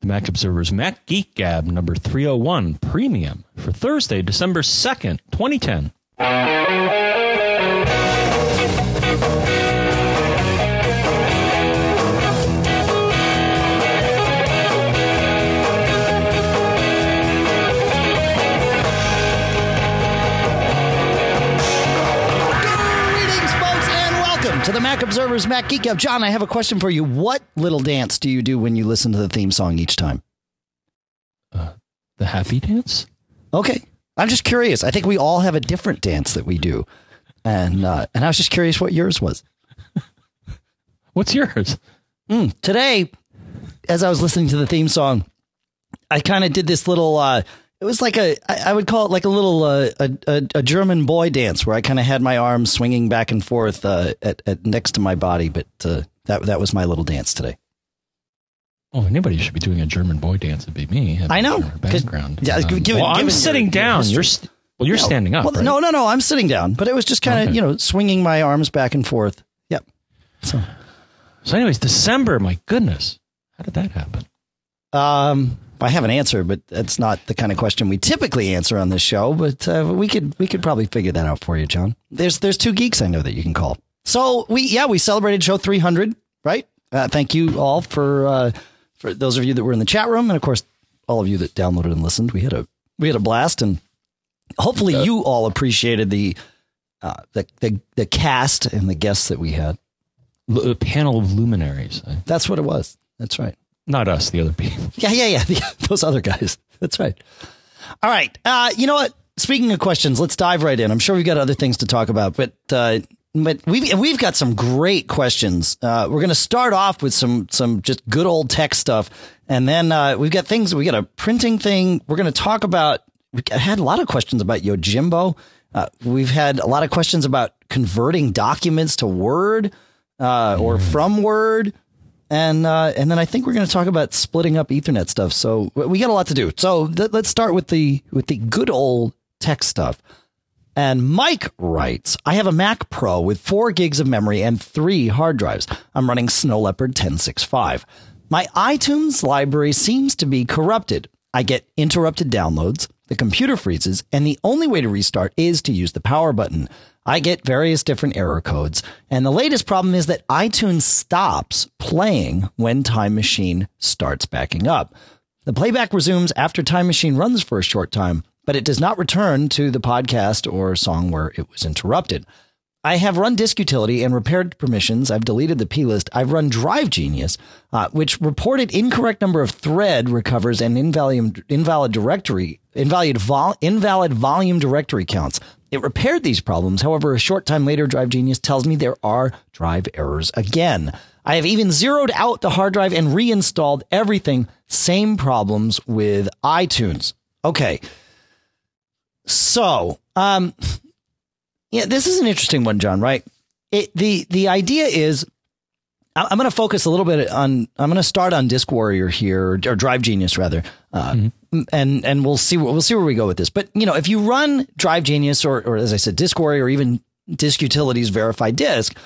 The Mac Observer's Mac Geek Gab number 301 Premium for Thursday, December 2nd, 2010. Welcome to the Mac Observer's Mac Geek Gab. John, I have a question for you. What little dance do you do when you listen to the theme song each time? The Happy Dance? Okay, I'm just curious. I think we all have a different dance that we do, and uh, and I was just curious what yours was. What's yours? Today, as I was listening to the theme song, I kind of did this little. Uh, it was like a, I would call it like a little uh, a, a, a German boy dance where I kind of had my arms swinging back and forth uh, at, at next to my body, but uh, that that was my little dance today. Oh, anybody should be doing a German boy dance. It'd be me. I know, a 'cause- Background. yeah, Um, given- well, I'm sitting your- your down. history. You're st- well. You're No, standing up. Well, right? No, no, no. I'm sitting down, but it was just kind of Okay. you know swinging my arms back and forth. Yep. So, So, anyways, December. My goodness, how did that happen? um, I have an answer, but that's not the kind of question we typically answer on this show. But uh, we could we could probably figure that out for you, John. There's there's two geeks I know that you can call. So we yeah we celebrated show 300, right? Uh, thank you all for uh, for those of you that were in the chat room, and of course all of you that downloaded and listened. We had a we had a blast, and hopefully you all appreciated the uh, the, the the cast and the guests that we had. A panel of luminaries. That's what it was. That's right. Not us, the other people. Yeah, yeah, yeah. The- those other guys. That's right. All right. Uh, you know what? Speaking of questions, let's dive right in. I'm sure we've got other things to talk about, but uh, but we've we've got some great questions. Uh, we're going to start off with some some just good old tech stuff, and then uh, we've got things. We got a printing thing. We're going to talk about. We had a lot of questions about Yojimbo. Uh, we've had a lot of questions about converting documents to Word uh, or from Word and uh, and then I think we're going to talk about splitting up Ethernet stuff. So we got a lot to do. So th- let's start with the with the good old tech stuff. And Mike writes, I have a Mac Pro with four gigs of memory and three hard drives. I'm running Snow Leopard 1065. My iTunes library seems to be corrupted. I get interrupted downloads, the computer freezes, and the only way to restart is to use the power button. I get various different error codes, and the latest problem is that iTunes stops playing when Time Machine starts backing up. The playback resumes after Time Machine runs for a short time, but it does not return to the podcast or song where it was interrupted. I have run Disk Utility and repaired permissions. I've deleted the plist. I've run Drive Genius, uh, which reported incorrect number of thread records and invalid invalid directory invalid vol, invalid volume directory counts. It repaired these problems. However, a short time later, Drive Genius tells me there are drive errors again. I have even zeroed out the hard drive and reinstalled everything. Same problems with iTunes. Okay. So, um, yeah, this is an interesting one, John. Right? It, the the idea is, I'm going to focus a little bit on. I'm going to start on Disk Warrior here, or, Drive Genius rather, uh, and and we'll see we'll see where we go with this. But you know, if you run Drive Genius or or as I said, Disk Warrior, or even Disk Utilities Verified Disk,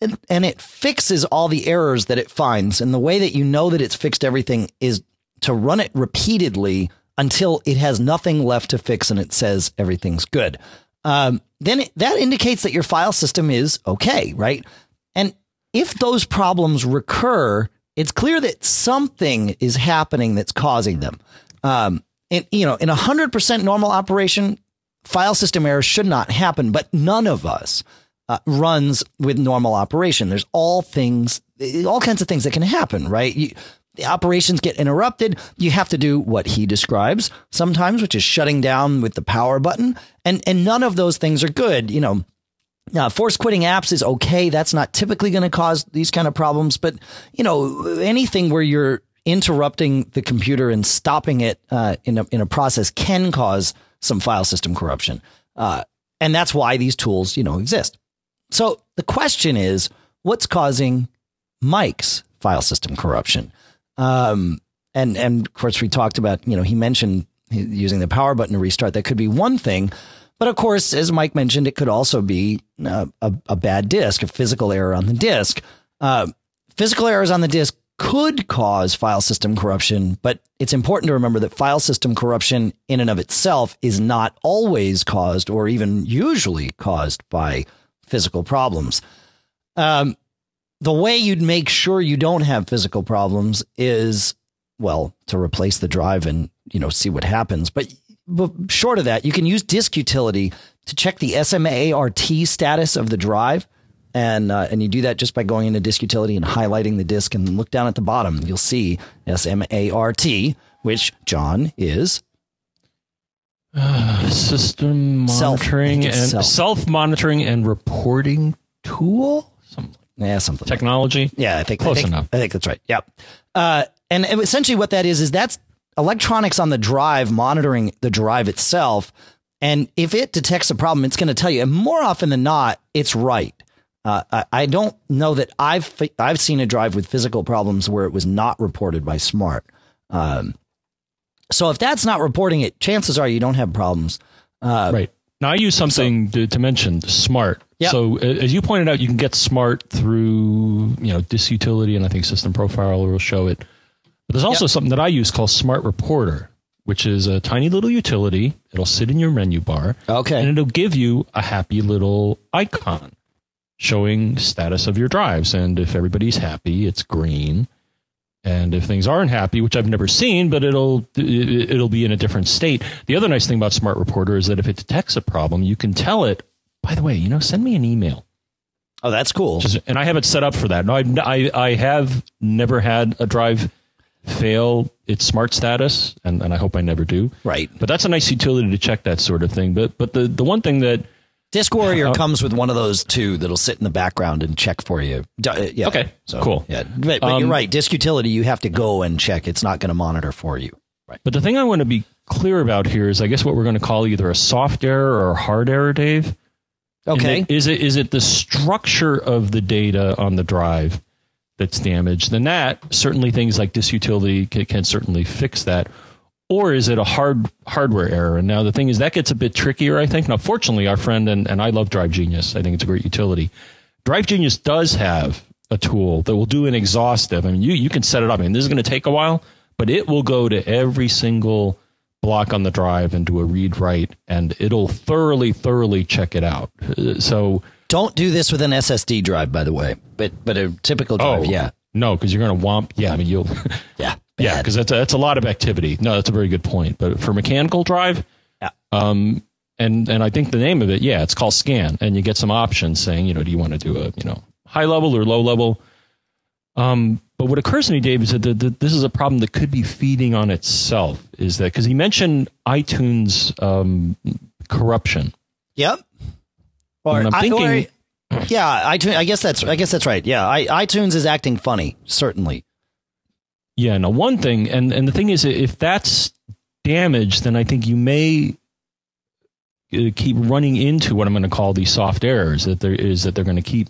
and, and it fixes all the errors that it finds, and the way that you know that it's fixed everything is to run it repeatedly until it has nothing left to fix and it says everything's good. Um, then it, that indicates that your file system is okay, right? And if those problems recur, it's clear that something is happening that's causing them. Um, and you know, in a hundred percent normal operation, file system errors should not happen, but none of us uh, runs with normal operation. There's all things, all kinds of things that can happen, right? You, the operations get interrupted. You have to do what he describes sometimes, which is shutting down with the power button. And, and none of those things are good. You know, uh, force quitting apps is okay. That's not typically going to cause these kind of problems, but you know, anything where you're interrupting the computer and stopping it uh, in a in a process can cause some file system corruption, uh, and that's why these tools, you know, exist. So the question is, what's causing Mike's file system corruption? Um, and and of course we talked about, you know, he mentioned using the power button to restart. That could be one thing. But of course, as Mike mentioned, it could also be uh, a, a bad disk, a physical error on the disk. Uh, physical errors on the disk could cause file system corruption, but it's important to remember that file system corruption in and of itself is not always caused or even usually caused by physical problems. Um, the way you'd make sure you don't have physical problems is, well, to replace the drive and, you know, see what happens. But, but short of that, you can use disk utility to check the SMART status of the drive and uh, and you do that just by going into disk utility and highlighting the disk and look down at the bottom. You'll see S M A R T, which John is uh, system monitoring self, and self monitoring and reporting tool. Something. Yeah, something. Technology. Like yeah, I think close I think, enough. I think that's right. Yep. Uh, and essentially, what that is is that's electronics on the drive monitoring the drive itself. And if it detects a problem, it's going to tell you. And more often than not, it's right. Uh, I, don't know that I've I've seen a drive with physical problems where it was not reported by Smart. Um, so if that's not reporting it, chances are you don't have problems. Uh, right now, I use something so, to, to, mention Smart. Yep. So as you pointed out, you can get Smart through you know Disk Utility, and I think System Profiler will show it. But there's also yep. something that I use called Smart Reporter, which is a tiny little utility. It'll sit in your menu bar. Okay. And it'll give you a happy little icon showing status of your drives. And if everybody's happy, it's green. And if things aren't happy, which I've never seen, but it'll it'll be in a different state. The other nice thing about Smart Reporter is that if it detects a problem, you can tell it. By the way, you know, send me an email. Oh, that's cool. Just, and I have it set up for that. No, I, I, I have never had a drive fail its smart status, and, and I hope I never do. Right. But that's a nice utility to check that sort of thing. But but the, the one thing that Disk Warrior uh, comes with one of those too that'll sit in the background and check for you. Uh, yeah. Okay. So, cool. Yeah. But, but um, you're right. Disk Utility, you have to go and check. It's not going to monitor for you. Right. But the thing I want to be clear about here is, I guess, what we're going to call either a soft error or a hard error, Dave. Okay. Is it is it the structure of the data on the drive that's damaged? Then that certainly things like Disk Utility can, can certainly fix that or is it a hard hardware error? And now the thing is that gets a bit trickier, I think. Now, fortunately, our friend and, and I love Drive Genius. I think it's a great utility. Drive Genius does have a tool that will do an exhaustive. I mean, you you can set it up. I mean, this is going to take a while, but it will go to every single block on the drive and do a read write, and it'll thoroughly thoroughly check it out. Uh, so don't do this with an SSD drive, by the way. But but a typical drive, oh, yeah. No, because you're going to womp. Yeah, I mean you'll. yeah. Bad. Yeah, because that's a, that's a lot of activity. No, that's a very good point. But for mechanical drive, yeah. um, and and I think the name of it, yeah, it's called scan, and you get some options saying, you know, do you want to do a you know high level or low level? Um, but what occurs to me, Dave, is that the, the, this is a problem that could be feeding on itself. Is that because he mentioned iTunes um, corruption? Yep. Or, and I'm thinking, I, or, yeah, iTunes. I guess that's I guess that's right. Yeah, I, iTunes is acting funny, certainly. Yeah, no, one thing, and, and the thing is, if that's damaged, then I think you may uh, keep running into what I'm going to call these soft errors, that there is that they're going to keep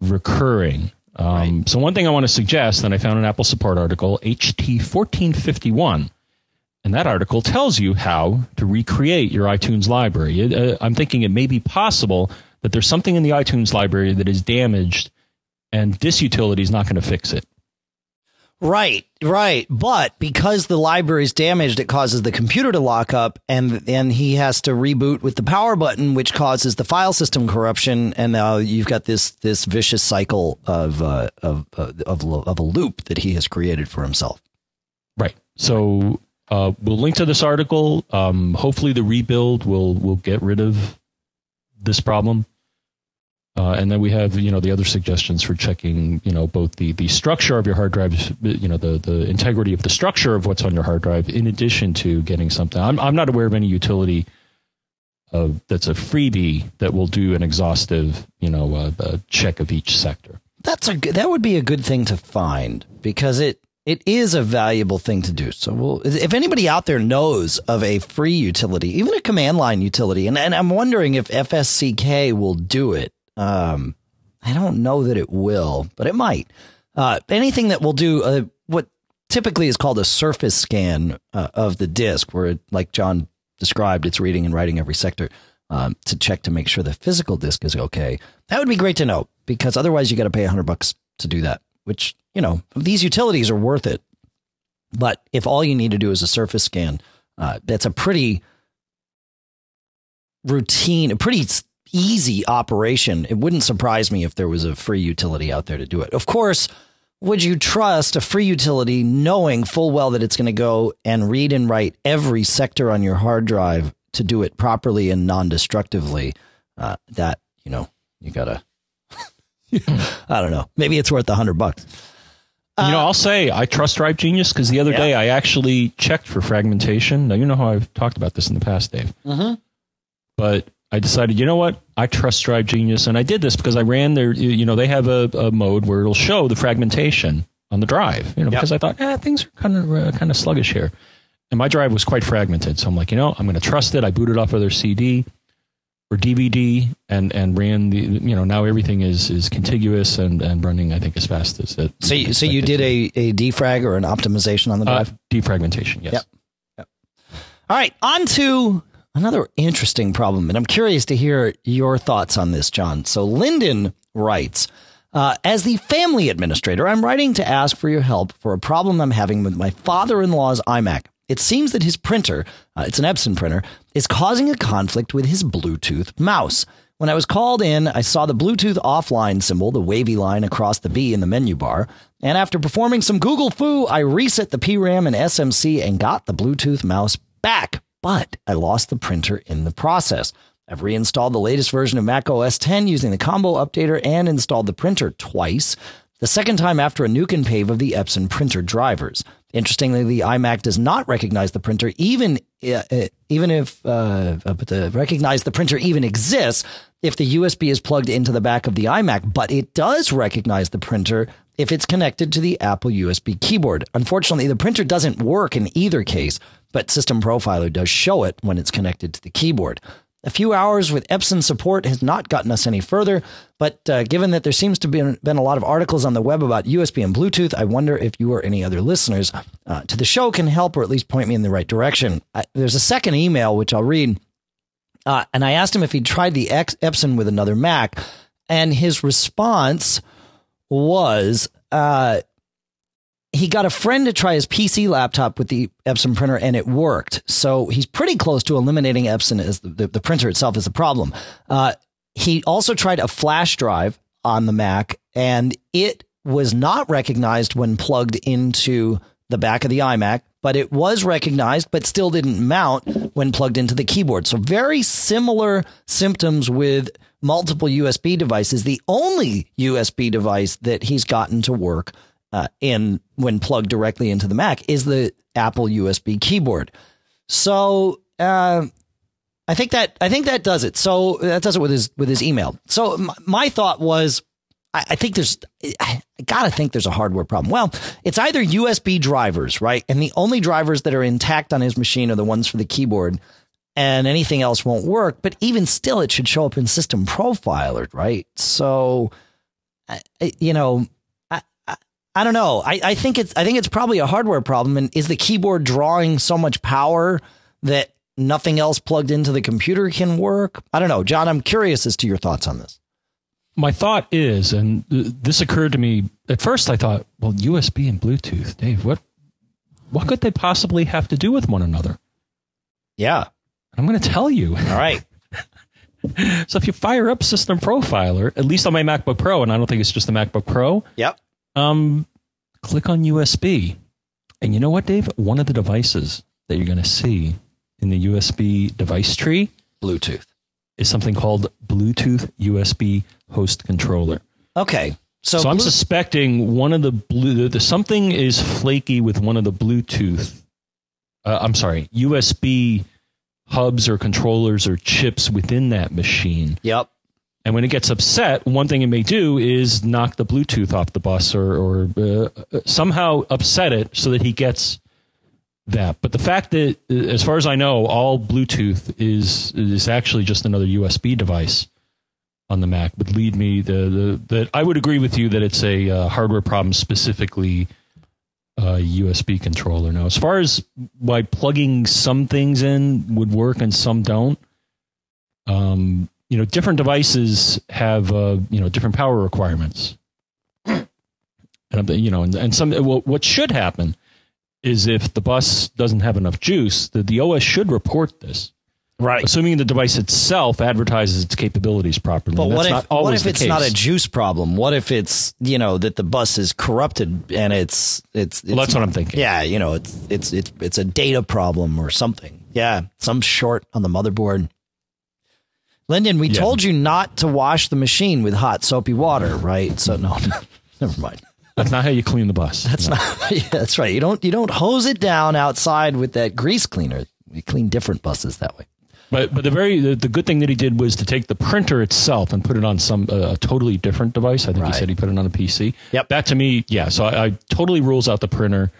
recurring. Um, right. So, one thing I want to suggest, and I found an Apple support article, HT1451, and that article tells you how to recreate your iTunes library. It, uh, I'm thinking it may be possible that there's something in the iTunes library that is damaged, and this utility is not going to fix it. Right, right. But because the library is damaged, it causes the computer to lock up, and then he has to reboot with the power button, which causes the file system corruption, and now you've got this this vicious cycle of uh, of, uh, of of a loop that he has created for himself. Right. So uh, we'll link to this article. Um, hopefully, the rebuild will will get rid of this problem. Uh, and then we have, you know, the other suggestions for checking, you know, both the, the structure of your hard drive, you know, the, the integrity of the structure of what's on your hard drive, in addition to getting something. I'm, I'm not aware of any utility uh, that's a freebie that will do an exhaustive, you know, uh, check of each sector. That's a that would be a good thing to find because it it is a valuable thing to do. So, we'll, if anybody out there knows of a free utility, even a command line utility, and, and I'm wondering if FSCK will do it, um, I don't know that it will, but it might. Uh, anything that will do uh, what typically is called a surface scan uh, of the disk, where, like John described, it's reading and writing every sector um, to check to make sure the physical disk is okay. That would be great to know because otherwise you got to pay a hundred bucks to do that. which, you know, these utilities are worth it. But if all you need to do is a surface scan, uh, that's a pretty routine, a pretty easy operation. It wouldn't surprise me if there was a free utility out there to do it. Of course, would you trust a free utility knowing full well that it's going to go and read and write every sector on your hard drive to do it properly and non-destructively? Uh, that you know, you gotta. I don't know. Maybe it's worth a hundred bucks. you know, I'll say I trust Drive Genius because the other Yeah. day I actually checked for fragmentation. Now you know how I've talked about this in the past, Dave. Mhm. But I decided, you know what? I trust Drive Genius, and I did this because I ran their. You know, they have a, a mode where it'll show the fragmentation on the drive. You know, Yep. because I thought, eh, things are kind of uh, kind of sluggish here, and my drive was quite fragmented. So I'm like, you know, I'm going to trust it. I booted off of their CD or DVD and and ran the. You know, now everything is is contiguous and and running. I think as fast as it. So, you, so you did a, a defrag or an optimization on the uh, drive? defragmentation. Yes. Yep. Yep. All right, on to another interesting problem, and I'm curious to hear your thoughts on this, John. So Lyndon writes, uh, as the family administrator, I'm writing to ask for your help for a problem I'm having with my father-in-law's iMac. It seems that his printer, uh, it's an Epson printer, is causing a conflict with his Bluetooth mouse. When I was called in, I saw the Bluetooth offline symbol, the wavy line across the B in the menu bar. And after performing some Google-fu, I reset the PRAM and SMC and got the Bluetooth mouse back. But I lost the printer in the process. I've reinstalled the latest version of Mac OS 10 using the combo updater and installed the printer twice. The second time after a nuke and pave of the Epson printer drivers. Interestingly, the iMac does not recognize the printer, even uh, uh, even if uh, uh, the recognize the printer even exists if the USB is plugged into the back of the iMac. But it does recognize the printer if it's connected to the Apple USB keyboard. Unfortunately, the printer doesn't work in either case, but System Profiler does show it when it's connected to the keyboard. A few hours with Epson support has not gotten us any further, but uh, given that there seems to be been a lot of articles on the web about USB and Bluetooth, I wonder if you or any other listeners uh, to the show can help or at least point me in the right direction. I, there's a second email which I'll read, uh, and I asked him if he'd tried the X- Epson with another Mac, and his response was uh, he got a friend to try his PC laptop with the Epson printer and it worked. So he's pretty close to eliminating Epson as the, the, the printer itself is the problem. Uh, he also tried a flash drive on the Mac and it was not recognized when plugged into the back of the iMac, but it was recognized, but still didn't mount when plugged into the keyboard. So very similar symptoms with multiple USB devices. The only USB device that he's gotten to work uh, in when plugged directly into the Mac is the Apple USB keyboard. So uh, I think that I think that does it. So that does it with his with his email. So my, my thought was, I, I think there's I gotta think there's a hardware problem. Well, it's either USB drivers, right, and the only drivers that are intact on his machine are the ones for the keyboard. And anything else won't work, but even still, it should show up in System Profiler, right? So, you know, I don't know. I, I think it's I think it's probably a hardware problem. And is the keyboard drawing so much power that nothing else plugged into the computer can work? I don't know, John. I'm curious as to your thoughts on this. My thought is, and this occurred to me at first. I thought, well, USB and Bluetooth, Dave. What what could they possibly have to do with one another? Yeah. I'm going to tell you. All right. So if you fire up System Profiler, at least on my MacBook Pro, and I don't think it's just the MacBook Pro, Yep. Um, click on USB. And you know what, Dave? One of the devices that you're going to see in the USB device tree Bluetooth. is something called Bluetooth USB host controller. Okay. So, So, I'm Blu- suspecting one of the blue, the, the, something is flaky with one of the Bluetooth. Uh, I'm sorry, USB hubs or controllers or chips within that machine. Yep. And when it gets upset, one thing it may do is knock the Bluetooth off the bus or, or uh, somehow upset it so that he gets that. But the fact that, uh, as far as I know, all Bluetooth is is actually just another USB device on the Mac would lead me the, the that I would agree with you that it's a uh, hardware problem specifically uh, USB controller. Now, as far as why plugging some things in would work and some don't, um, you know, different devices have uh, you know different power requirements, And you know, and, and some what should happen is if the bus doesn't have enough juice, the, the OS should report this. Right. Assuming the device itself advertises its capabilities properly. But what if, what if it's case. not a juice problem? What if it's you know that the bus is corrupted and it's it's, it's well, that's what I'm thinking. Yeah, you know it's it's it's it's a data problem or something. Yeah, some short on the motherboard. Lyndon, we yeah. told you not to wash the machine with hot soapy water, right? So no, never mind. That's not how you clean the bus. That's no. not. Yeah, that's right. You don't you don't hose it down outside with that grease cleaner. We clean different buses that way. But but the very the, the, good thing that he did was to take the printer itself and put it on some uh, a totally different device. I think right. he said he put it on a PC. Yep. That to me, yeah. So I, I totally rules out the printer.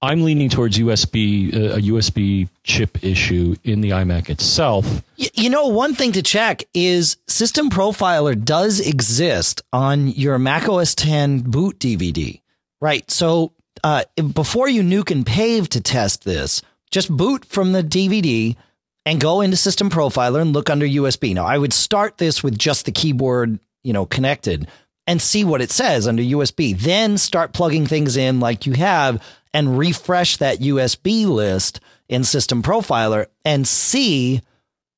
I'm leaning towards USB uh, a USB chip issue in the iMac itself. You know, one thing to check is System Profiler does exist on your Mac OS 10 boot DVD, right? So uh, before you nuke and pave to test this, just boot from the DVD and go into System Profiler and look under USB. Now, I would start this with just the keyboard, you know, connected and see what it says under USB. Then start plugging things in like you have and refresh that USB list in System Profiler and see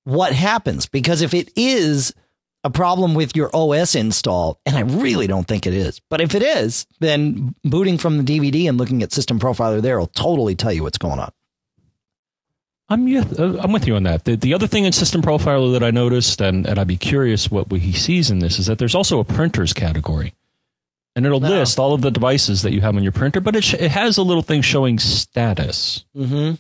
what happens. Because if it is a problem with your OS install, and I really don't think it is, but if it is, then booting from the DVD and looking at System Profiler there will totally tell you what's going on. I'm uh, I'm with you on that. The, the other thing in System Profiler that I noticed, and, and I'd be curious what he sees in this, is that there's also a printers category, and it'll no. list all of the devices that you have on your printer, but it sh- it has a little thing showing status. Mm-hmm.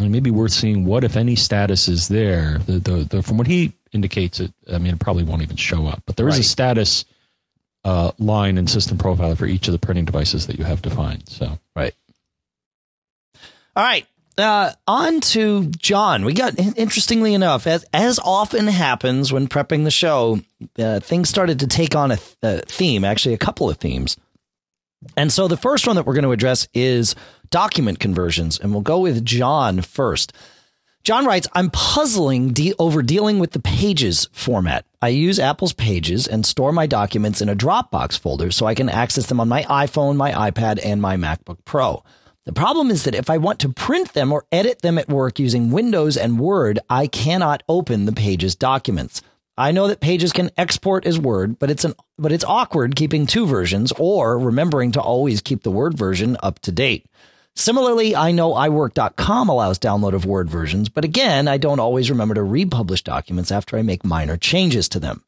And maybe worth seeing what, if any, status is there. The, the, the, from what he indicates, it. I mean, it probably won't even show up, but there right. is a status uh, line in System Profiler for each of the printing devices that you have defined. So right. All right uh, on to John. We got interestingly enough, as as often happens when prepping the show, uh, things started to take on a, th- a, theme. Actually, a couple of themes. And so the first one that we're going to address is document conversions, and we'll go with John first. John writes, I'm puzzling de- over dealing with the Pages format. I use Apple's Pages and store my documents in a Dropbox folder so I can access them on my iPhone, my iPad, and my MacBook Pro. The problem is that if I want to print them or edit them at work using Windows and Word, I cannot open the Pages documents. I know that Pages can export as Word, but it's an but it's awkward keeping two versions or remembering to always keep the Word version up to date. Similarly, I know iWork.com allows download of Word versions, but again, I don't always remember to republish documents after I make minor changes to them.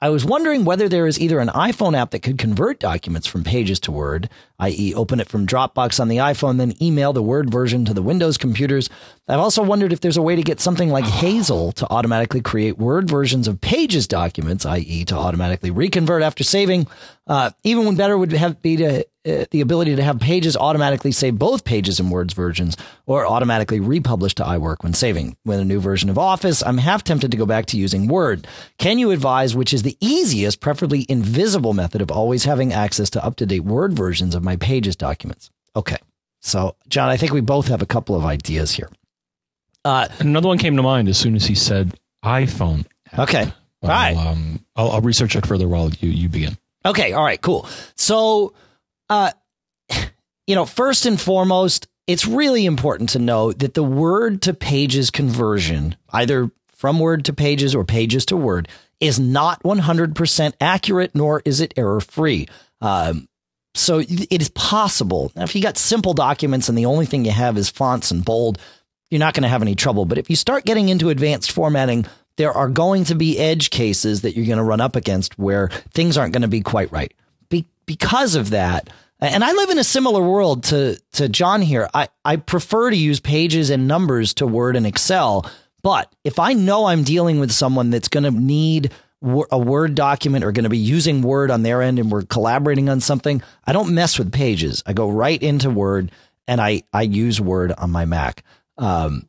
I was wondering whether there is either an iPhone app that could convert documents from Pages to Word, i.e., open it from Dropbox on the iPhone, then email the Word version to the Windows computers. I've also wondered if there's a way to get something like Hazel to automatically create Word versions of Pages documents, i.e., to automatically reconvert after saving. Uh, even when better would have be to uh, the ability to have pages automatically save both pages and words versions or automatically republish to iWork when saving. With a new version of Office, I'm half tempted to go back to using Word. Can you advise which is the easiest, preferably invisible method of always having access to up to date Word versions of my pages documents? Okay. So, John, I think we both have a couple of ideas here. Uh, Another one came to mind as soon as he said iPhone. App. Okay. All right. Um, I'll, I'll research it further while you, you begin. Okay. All right. Cool. So, uh, you know, first and foremost, it's really important to know that the word to pages conversion, either from word to pages or pages to word, is not 100% accurate, nor is it error free. Um, so it is possible. Now, if you got simple documents and the only thing you have is fonts and bold, you're not going to have any trouble. But if you start getting into advanced formatting, there are going to be edge cases that you're going to run up against where things aren't going to be quite right. Be- because of that, and I live in a similar world to to John here. I, I prefer to use pages and numbers to Word and Excel. But if I know I'm dealing with someone that's going to need a Word document or going to be using Word on their end and we're collaborating on something, I don't mess with pages. I go right into Word and I, I use Word on my Mac. Um,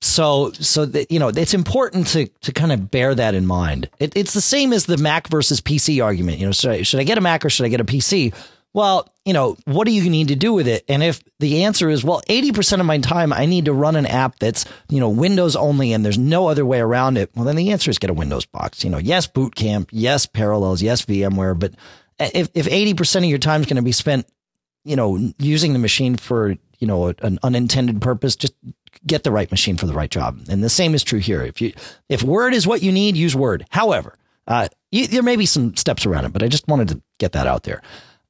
so, so that, you know, it's important to, to kind of bear that in mind. It, it's the same as the Mac versus PC argument. You know, should I, should I get a Mac or should I get a PC? Well, you know, what do you need to do with it? And if the answer is, well, 80% of my time I need to run an app that's, you know, Windows only and there's no other way around it, well, then the answer is get a Windows box. You know, yes, Boot Camp, yes, Parallels, yes, VMware, but if if eighty percent of your time is going to be spent, you know, using the machine for you know an unintended purpose, just get the right machine for the right job. And the same is true here. If you if Word is what you need, use Word. However, uh, you, there may be some steps around it, but I just wanted to get that out there.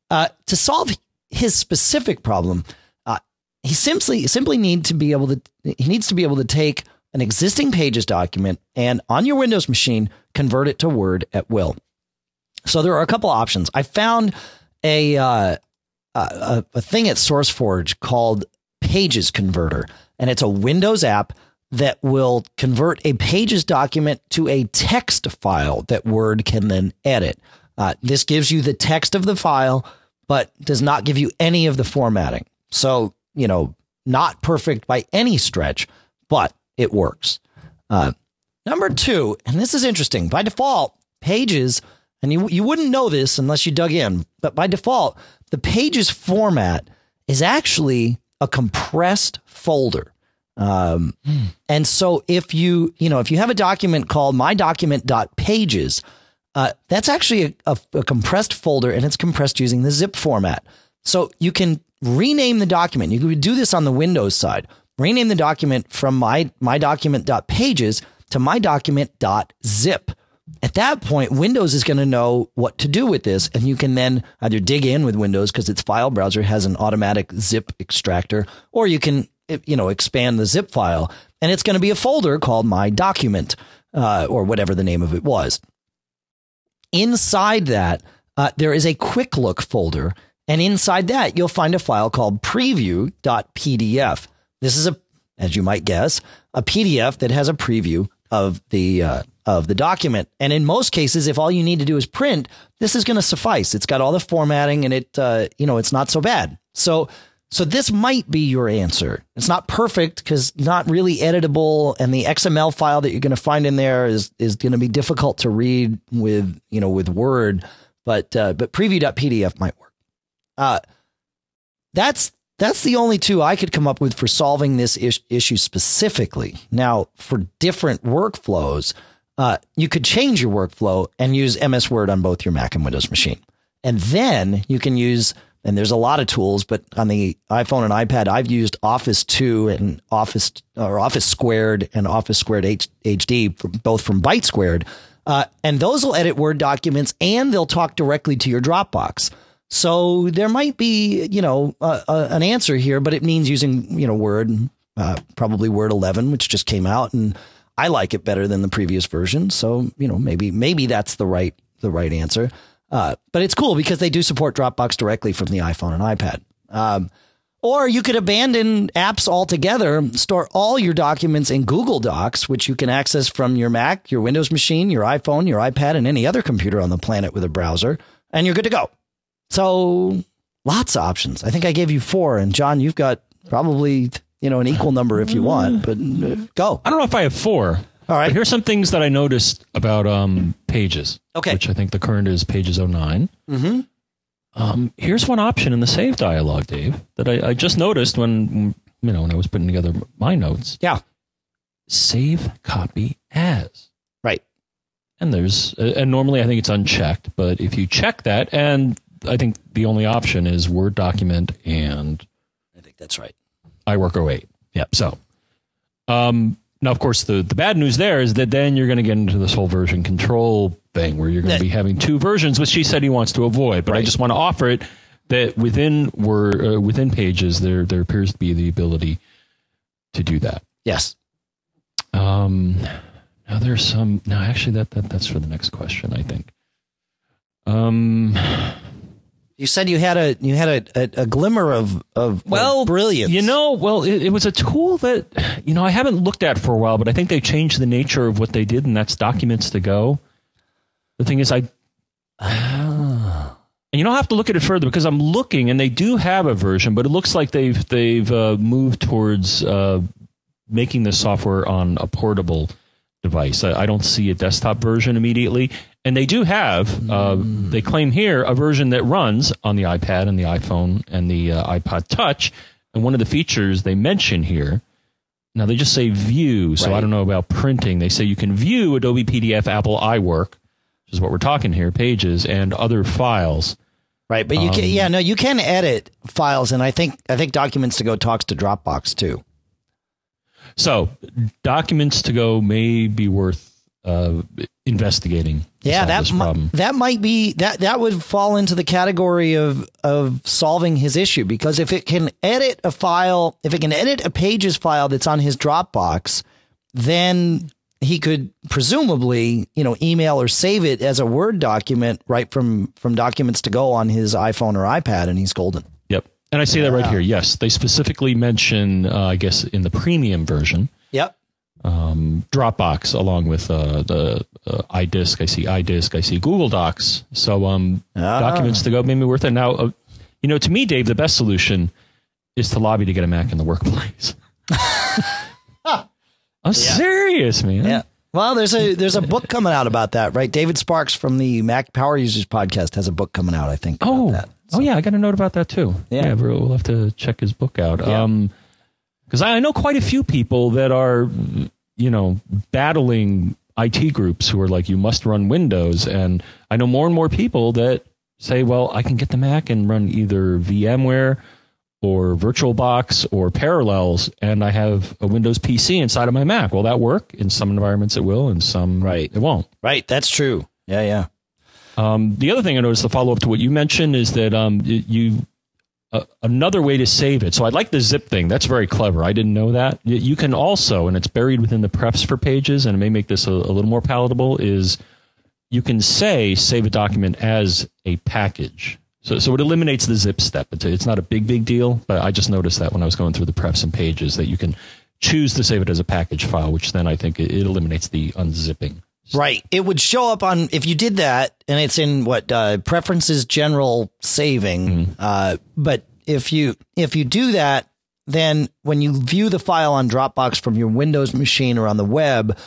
Uh, to solve his specific problem, uh, he simply simply need to be able to he needs to be able to take an existing Pages document and on your Windows machine convert it to Word at will. So there are a couple options. I found a uh, a, a thing at SourceForge called Pages Converter, and it's a Windows app that will convert a Pages document to a text file that Word can then edit. Uh, this gives you the text of the file, but does not give you any of the formatting. So, you know, not perfect by any stretch, but it works. Uh, number two, and this is interesting. By default, Pages, and you you wouldn't know this unless you dug in, but by default, the Pages format is actually a compressed folder. Um, hmm. And so if you, you know, if you have a document called my document.pages, uh, that's actually a, a, a, compressed folder and it's compressed using the zip format. So you can rename the document. You could do this on the Windows side. Rename the document from my, my document.pages to my document.zip. At that point, Windows is going to know what to do with this, and you can then either dig in with Windows because its file browser has an automatic zip extractor, or you can you know expand the zip file, and it's going to be a folder called My Document uh, or whatever the name of it was. Inside that, uh, there is a quick look folder, and inside that, you'll find a file called preview.pdf. This is a, as you might guess, a PDF that has a preview of the uh, of the document. And in most cases, if all you need to do is print, this is going to suffice. It's got all the formatting, and it uh, you know it's not so bad. So so this might be your answer. It's not perfect because not really editable, and the XML file that you're going to find in there is is going to be difficult to read with you know with Word. But uh, but preview.pdf might work. Uh, that's that's the only two I could come up with for solving this is- issue specifically. Now, for different workflows, uh, you could change your workflow and use MS Word on both your Mac and Windows machine. And then you can use and there's a lot of tools, but on the iPhone and iPad, I've used Office 2 and Office or Office Squared and Office Squared H- HD, both from Byte Squared. Uh, and those will edit Word documents and they'll talk directly to your Dropbox. So there might be, you know, uh, uh, an answer here, but it means using, you know, Word, uh, probably Word 11, which just came out, and I like it better than the previous version. So you know, maybe maybe that's the right the right answer. Uh, but it's cool because they do support Dropbox directly from the iPhone and iPad. Um, or you could abandon apps altogether, store all your documents in Google Docs, which you can access from your Mac, your Windows machine, your iPhone, your iPad, and any other computer on the planet with a browser, and you're good to go. So lots of options. I think I gave you four, and John, you've got probably you know an equal number if you want, but uh, go. I don't know if I have four. All right. But here's some things that I noticed about um, Pages. Okay. Which I think the current is Pages 9 Mm-hmm. Um, here's one option in the save dialog, Dave, that I, I just noticed when you know when I was putting together my notes. Yeah. Save copy as. Right. And there's uh, and normally I think it's unchecked, but if you check that, and I think the only option is Word document and I think that's right. iWork 08. Yeah. So, um, now, of course, the, the bad news there is that then you're going to get into this whole version control thing where you're going to be having two versions, which he said he wants to avoid. But right. I just want to offer it that within were uh, within Pages there there appears to be the ability to do that. Yes. Um. Now there's some. No, actually, that, that that's for the next question. I think. Um. You said you had a you had a, a, a glimmer of of well of brilliance. You know, well, it, it, was a tool that you know I haven't looked at for a while, but I think they changed the nature of what they did, and that's documents to go. The thing is, I and you don't have to look at it further because I'm looking, and they do have a version, but it looks like they've they've uh, moved towards uh, making the software on a portable device. I, I, don't see a desktop version immediately, and they do have, uh, mm. they claim here, a version that runs on the iPad and the iPhone and the uh, iPod Touch. And one of the features they mention here, now they just say view, so right. I don't know about printing. They say you can view Adobe PDF, Apple iWork, which is what we're talking here, pages and other files. Right, but you Um, can yeah, no, you can edit files and I think I think documents to go talks to Dropbox too. So documents to go may be worth uh, investigating. Yeah, that problem. that might be that that would fall into the category of of solving his issue because if it can edit a file, if it can edit a pages file that's on his Dropbox, then he could presumably, you know, email or save it as a Word document right from from documents to go on his iPhone or iPad and he's golden. Yep. And I see that right here. Yes, they specifically mention, uh, I guess, in the premium version, Yep. Um, Dropbox along with uh, the uh, iDisk. I see iDisk. I see Google Docs. So um, Ah. documents to go may be worth it. Now, uh, you know, to me, Dave, the best solution is to lobby to get a Mac in the workplace. I'm serious, man. Yeah. Well, there's a there's a book coming out about that, right? David Sparks from the Mac Power Users podcast has a book coming out, I think. about Oh, that. oh yeah, I got a note about that too. Yeah. we'll we'll have to check his book out. Yeah. Um, because I know quite a few people that are, you know, battling IT groups who are like, you must run Windows, and I know more and more people that say, well, I can get the Mac and run either VMware or VirtualBox or Parallels, and I have a Windows PC inside of my Mac. Will that work? In some environments, it will, in some, Right. it won't. Right, that's true. Yeah, yeah. Um, the other thing I noticed, the follow up to what you mentioned, is that um, you another way to save it. So I like the zip thing. That's very clever. I didn't know that. You can also, and it's buried within the prefs for pages, and it may make this a, a little more palatable. Is you can say save a document as a package. So, so it eliminates the zip step. It's, it's not a big, big deal, but I just noticed that when I was going through the prefs and pages that you can choose to save it as a package file, which then I think it, it eliminates the unzipping. Right. It would show up on if you did that and it's in what uh, preferences general saving. Uh, but if you if you do that, then when you view the file on Dropbox from your Windows machine or on the web,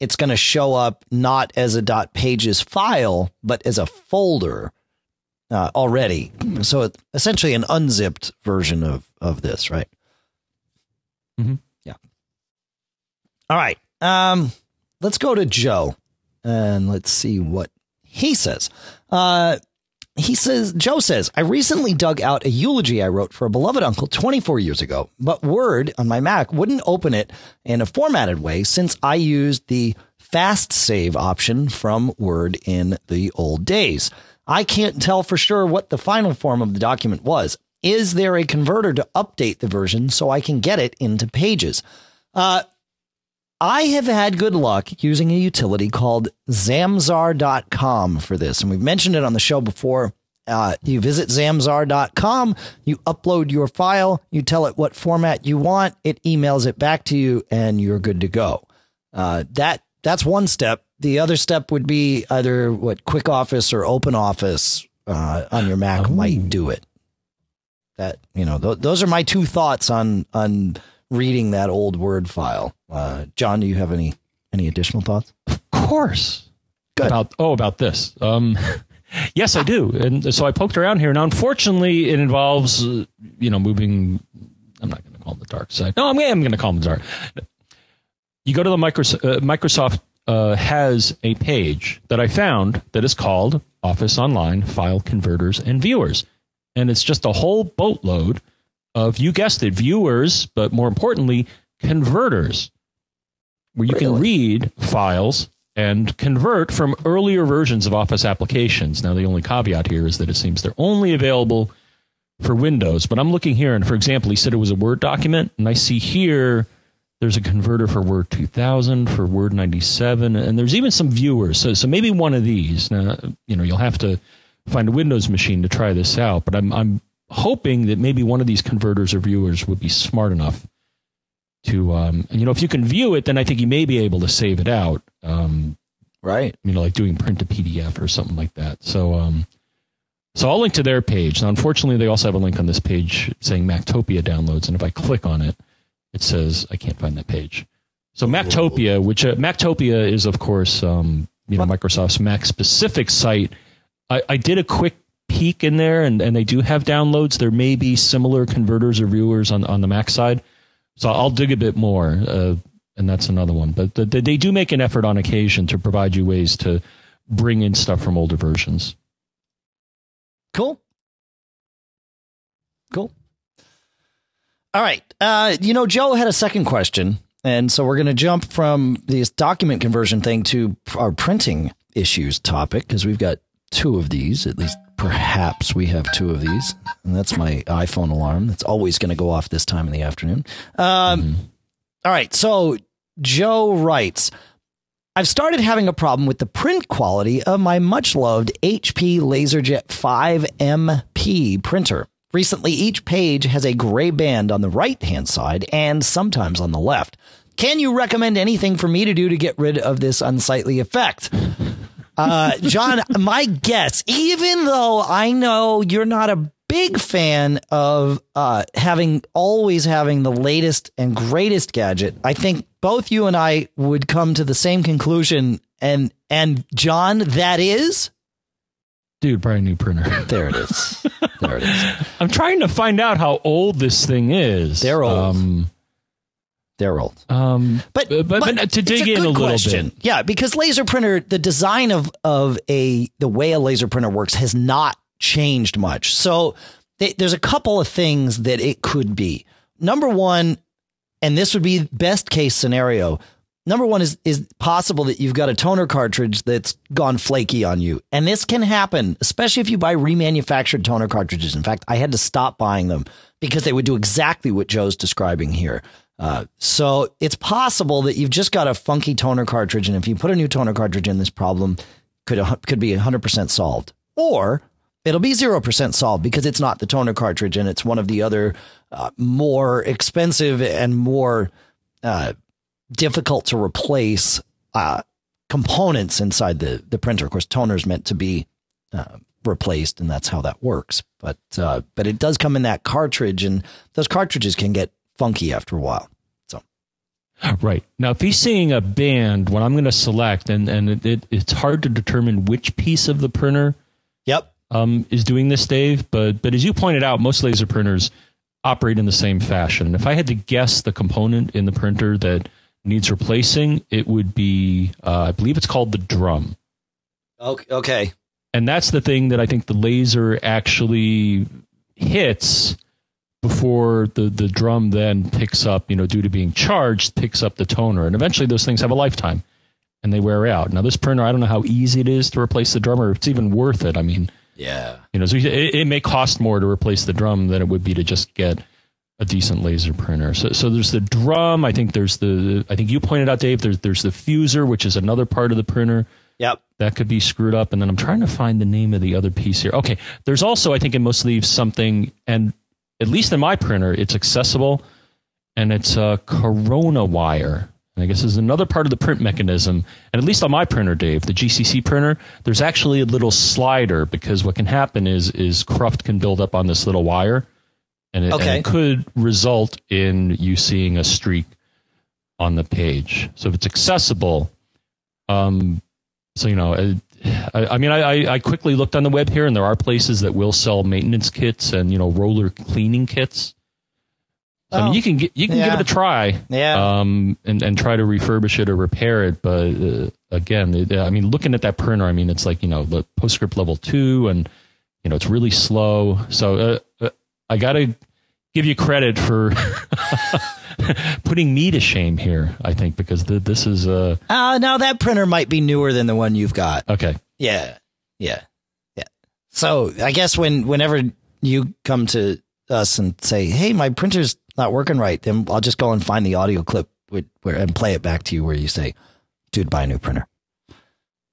it's going to show up not as a dot pages file, but as a folder uh, already. So it, essentially an unzipped version of of this, right? Mm-hmm. Yeah. All right. Um, let's go to Joe and let's see what he says. Uh, he says, Joe says, I recently dug out a eulogy I wrote for a beloved uncle 24 years ago, but Word on my Mac wouldn't open it in a formatted way since I used the fast save option from Word in the old days. I can't tell for sure what the final form of the document was. Is there a converter to update the version so I can get it into pages? Uh, I have had good luck using a utility called Zamzar.com for this, and we've mentioned it on the show before. Uh, you visit Zamzar.com, you upload your file, you tell it what format you want, it emails it back to you, and you're good to go. Uh, that that's one step. The other step would be either what Quick Office or Open Office uh, on your Mac might do it. That you know, th- those are my two thoughts on on reading that old Word file. Uh, John, do you have any any additional thoughts? Of course. Good. About oh, about this. Um, yes, I do. And so I poked around here. Now, unfortunately, it involves uh, you know moving. I'm not going to call them the dark side. No, I'm, I'm going to call them the dark. You go to the Microsoft. Uh, Microsoft uh, has a page that I found that is called Office Online File Converters and Viewers, and it's just a whole boatload of you guessed it, viewers, but more importantly, converters where you can read files and convert from earlier versions of Office applications. Now, the only caveat here is that it seems they're only available for Windows. But I'm looking here, and for example, he said it was a Word document, and I see here there's a converter for Word 2000, for Word 97, and there's even some viewers. So, so maybe one of these. Now, you know, you'll have to find a Windows machine to try this out. But I'm, I'm hoping that maybe one of these converters or viewers would be smart enough to um and you know if you can view it then i think you may be able to save it out um Right. you know like doing print to pdf or something like that. So um so i'll link to their page. Now unfortunately they also have a link on this page saying mactopia downloads and if i click on it it says i can't find that page. So mactopia which uh, mactopia is of course um you know microsoft's mac specific site. I, I did a quick peek in there and, and they do have downloads. There may be similar converters or viewers on, on the mac side so I'll dig a bit more, uh, and that's another one. But the, the, they do make an effort on occasion to provide you ways to bring in stuff from older versions. Cool. Cool. All right. Uh, you know, Joe had a second question. And so we're going to jump from this document conversion thing to our printing issues topic because we've got two of these. At least perhaps we have two of these. And that's my iPhone alarm. That's always going to go off this time in the afternoon. Um, mm-hmm. all right. So Joe writes I've started having a problem with the print quality of my much loved HP LaserJet 5MP printer. Recently, each page has a gray band on the right hand side and sometimes on the left. Can you recommend anything for me to do to get rid of this unsightly effect? Uh, John, my guess, even though I know you're not a big fan of uh, having always having the latest and greatest gadget, I think both you and I would come to the same conclusion. And and John, that is Dude, brand new printer. There it is. There it is. I'm trying to find out how old this thing is. They're old. Um, They're old. Um, but, but, but, but to dig in a little question. bit. Yeah, because laser printer, the design of of a the way a laser printer works has not changed much. So they, there's a couple of things that it could be. Number one, and this would be best case scenario number one is is possible that you've got a toner cartridge that's gone flaky on you and this can happen especially if you buy remanufactured toner cartridges in fact i had to stop buying them because they would do exactly what joe's describing here uh, so it's possible that you've just got a funky toner cartridge and if you put a new toner cartridge in this problem could could be 100% solved or it'll be 0% solved because it's not the toner cartridge and it's one of the other uh, more expensive and more uh, difficult to replace uh, components inside the the printer. Of course, toner is meant to be uh, replaced, and that's how that works. But but it does come in that cartridge, and those cartridges can get funky after a while. So. Right now, if he's seeing a band, what I'm going to select, and and it, it, it's hard to determine which piece of the printer, yep, um, is doing this, Dave. But but as you pointed out, most laser printers operate in the same fashion. And if I had to guess the component in the printer that needs replacing, it would be, uh, I believe it's called the drum. Okay. And that's the thing that I think the laser actually hits before the, the drum then picks up, you know, due to being charged, picks up the toner. And eventually those things have a lifetime and they wear out. Now, this printer, I don't know how easy it is to replace the drum or if it's even worth it. I mean, yeah. You know, so it, it may cost more to replace the drum than it would be to just get a decent laser printer. So, so there's the drum. I think there's the. I think you pointed out, Dave. There's there's the fuser, which is another part of the printer. Yep. That could be screwed up. And then I'm trying to find the name of the other piece here. Okay. There's also, I think, in most leaves something, and at least in my printer, it's accessible, and it's a Corona wire. And I guess is another part of the print mechanism. And at least on my printer, Dave, the GCC printer, there's actually a little slider because what can happen is is cruft can build up on this little wire and it, okay. and it could result in you seeing a streak on the page. So if it's accessible, um, so you know, I, I mean, I, I quickly looked on the web here, and there are places that will sell maintenance kits and you know roller cleaning kits. So, oh, I mean, you can get, you can yeah. give it a try, yeah, um, and and try to refurbish it or repair it. But uh, again, I mean, looking at that printer, I mean, it's like you know the PostScript level two, and you know it's really slow. So uh, uh I got to give you credit for putting me to shame here. I think because the, this is a. Uh, uh, no, that printer might be newer than the one you've got. Okay. Yeah, yeah, yeah. So I guess when whenever you come to us and say, "Hey, my printer's not working right," then I'll just go and find the audio clip with, where and play it back to you where you say, "Dude, buy a new printer."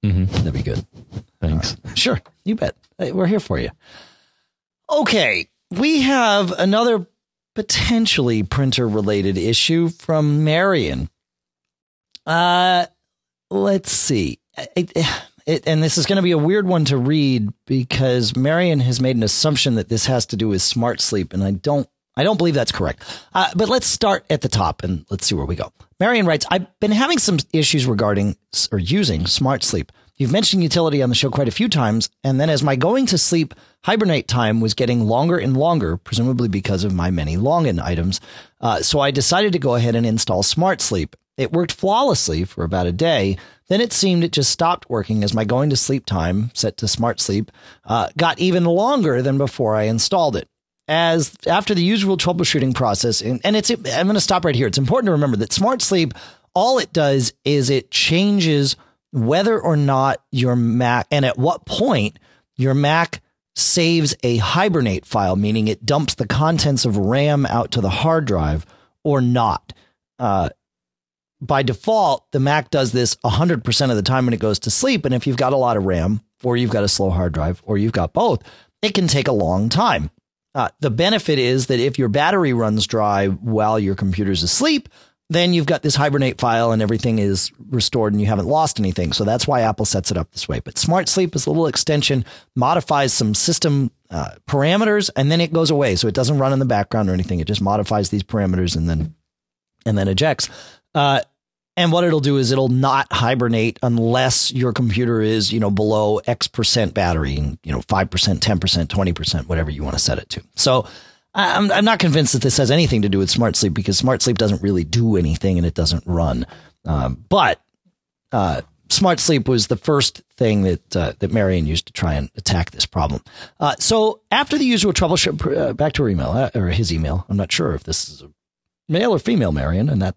Mm-hmm. That'd be good. Thanks. Right. Sure, you bet. We're here for you. Okay, we have another potentially printer related issue from Marion. Uh, let's see. It, it, and this is going to be a weird one to read because Marion has made an assumption that this has to do with smart sleep, and I don't. I don't believe that's correct. Uh, but let's start at the top and let's see where we go. Marion writes, I've been having some issues regarding or using smart sleep. You've mentioned utility on the show quite a few times, and then as my going to sleep hibernate time was getting longer and longer, presumably because of my many login items, uh, so I decided to go ahead and install Smart Sleep. It worked flawlessly for about a day, Then it seemed it just stopped working as my going to sleep time, set to smart sleep, uh, got even longer than before I installed it. As after the usual troubleshooting process, and, and it's I'm going to stop right here. It's important to remember that smart sleep, all it does is it changes whether or not your Mac and at what point your Mac saves a hibernate file, meaning it dumps the contents of RAM out to the hard drive or not. Uh, by default, the Mac does this 100% of the time when it goes to sleep. And if you've got a lot of RAM, or you've got a slow hard drive, or you've got both, it can take a long time. Uh, the benefit is that if your battery runs dry while your computer's asleep, then you've got this hibernate file and everything is restored and you haven't lost anything. So that's why Apple sets it up this way. But Smart Sleep is a little extension, modifies some system uh, parameters, and then it goes away. So it doesn't run in the background or anything. It just modifies these parameters and then and then ejects. Uh, and what it'll do is it'll not hibernate unless your computer is, you know, below X percent battery, and, you know, 5%, 10%, 20%, whatever you want to set it to. So I'm, I'm not convinced that this has anything to do with smart sleep because smart sleep doesn't really do anything and it doesn't run. Um, but uh, smart sleep was the first thing that uh, that Marion used to try and attack this problem. Uh, so after the usual troubleshoot, uh, back to her email uh, or his email. I'm not sure if this is a male or female Marion, and that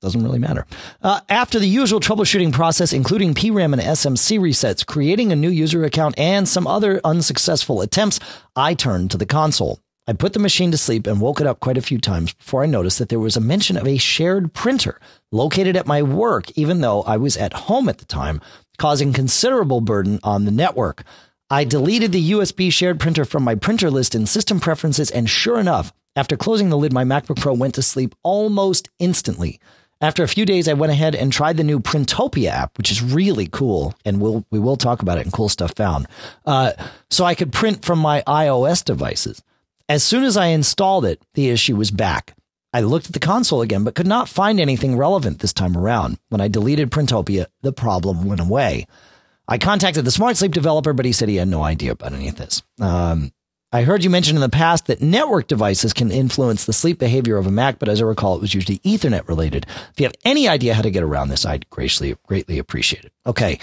doesn't really matter. Uh, after the usual troubleshooting process, including PRAM and SMC resets, creating a new user account, and some other unsuccessful attempts, I turned to the console. I put the machine to sleep and woke it up quite a few times before I noticed that there was a mention of a shared printer located at my work, even though I was at home at the time, causing considerable burden on the network. I deleted the USB shared printer from my printer list in system preferences, and sure enough, after closing the lid, my MacBook Pro went to sleep almost instantly. After a few days, I went ahead and tried the new Printopia app, which is really cool, and we'll we will talk about it and cool stuff found. Uh, so I could print from my iOS devices. As soon as I installed it, the issue was back. I looked at the console again, but could not find anything relevant this time around. When I deleted Printopia, the problem went away. I contacted the Smart Sleep developer, but he said he had no idea about any of this. Um, I heard you mention in the past that network devices can influence the sleep behavior of a Mac, but as I recall, it was usually Ethernet related. If you have any idea how to get around this, I'd greatly, greatly appreciate it. Okay.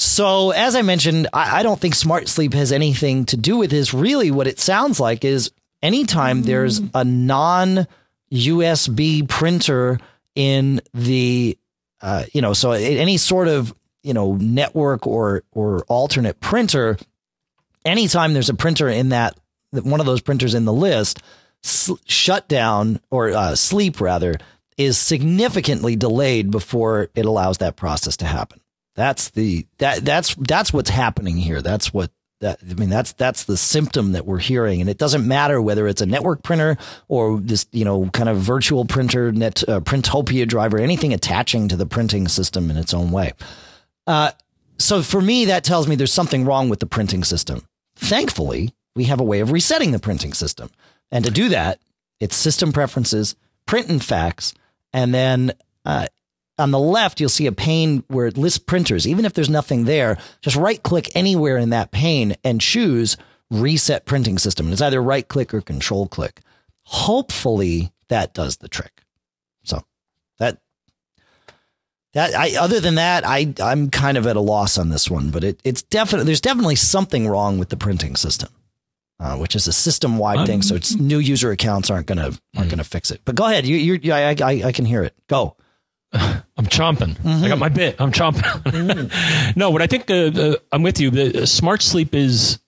So, as I mentioned, I, I don't think Smart Sleep has anything to do with this. Really, what it sounds like is anytime there's a non USB printer in the, uh, you know, so any sort of, you know, network or, or alternate printer, anytime there's a printer in that, one of those printers in the list, sl- shut down or uh, sleep rather is significantly delayed before it allows that process to happen. That's the that that's that's what's happening here. That's what that I mean that's that's the symptom that we're hearing, and it doesn't matter whether it's a network printer or this you know kind of virtual printer, net uh, Printopia driver, anything attaching to the printing system in its own way. Uh, so for me, that tells me there's something wrong with the printing system. Thankfully, we have a way of resetting the printing system, and to do that, it's system preferences, print and fax, and then uh, on the left, you'll see a pane where it lists printers. Even if there's nothing there, just right click anywhere in that pane and choose reset printing system. And it's either right click or control click. Hopefully that does the trick. So that, that I, other than that, I, I'm kind of at a loss on this one, but it, it's definitely, there's definitely something wrong with the printing system. Uh, which is a system wide thing. So it's new user accounts aren't gonna aren't mm. gonna fix it. But go ahead, you you I, I I can hear it. Go. I'm chomping. Mm-hmm. I got my bit. I'm chomping. Mm-hmm. no, what I think uh, uh, I'm with you. The smart sleep is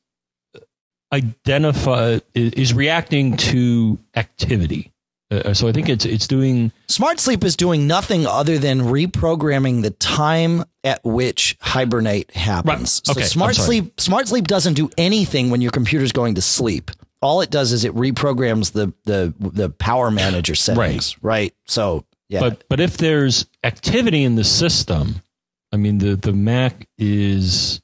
identify is reacting to activity. Uh, uh, so I think it's it's doing smart sleep is doing nothing other than reprogramming the time at which hibernate happens. Right. Okay. So smart sleep smart sleep doesn't do anything when your computer's going to sleep. All it does is it reprograms the the the power manager settings, right? right? So yeah. But but if there's activity in the system, I mean the the Mac is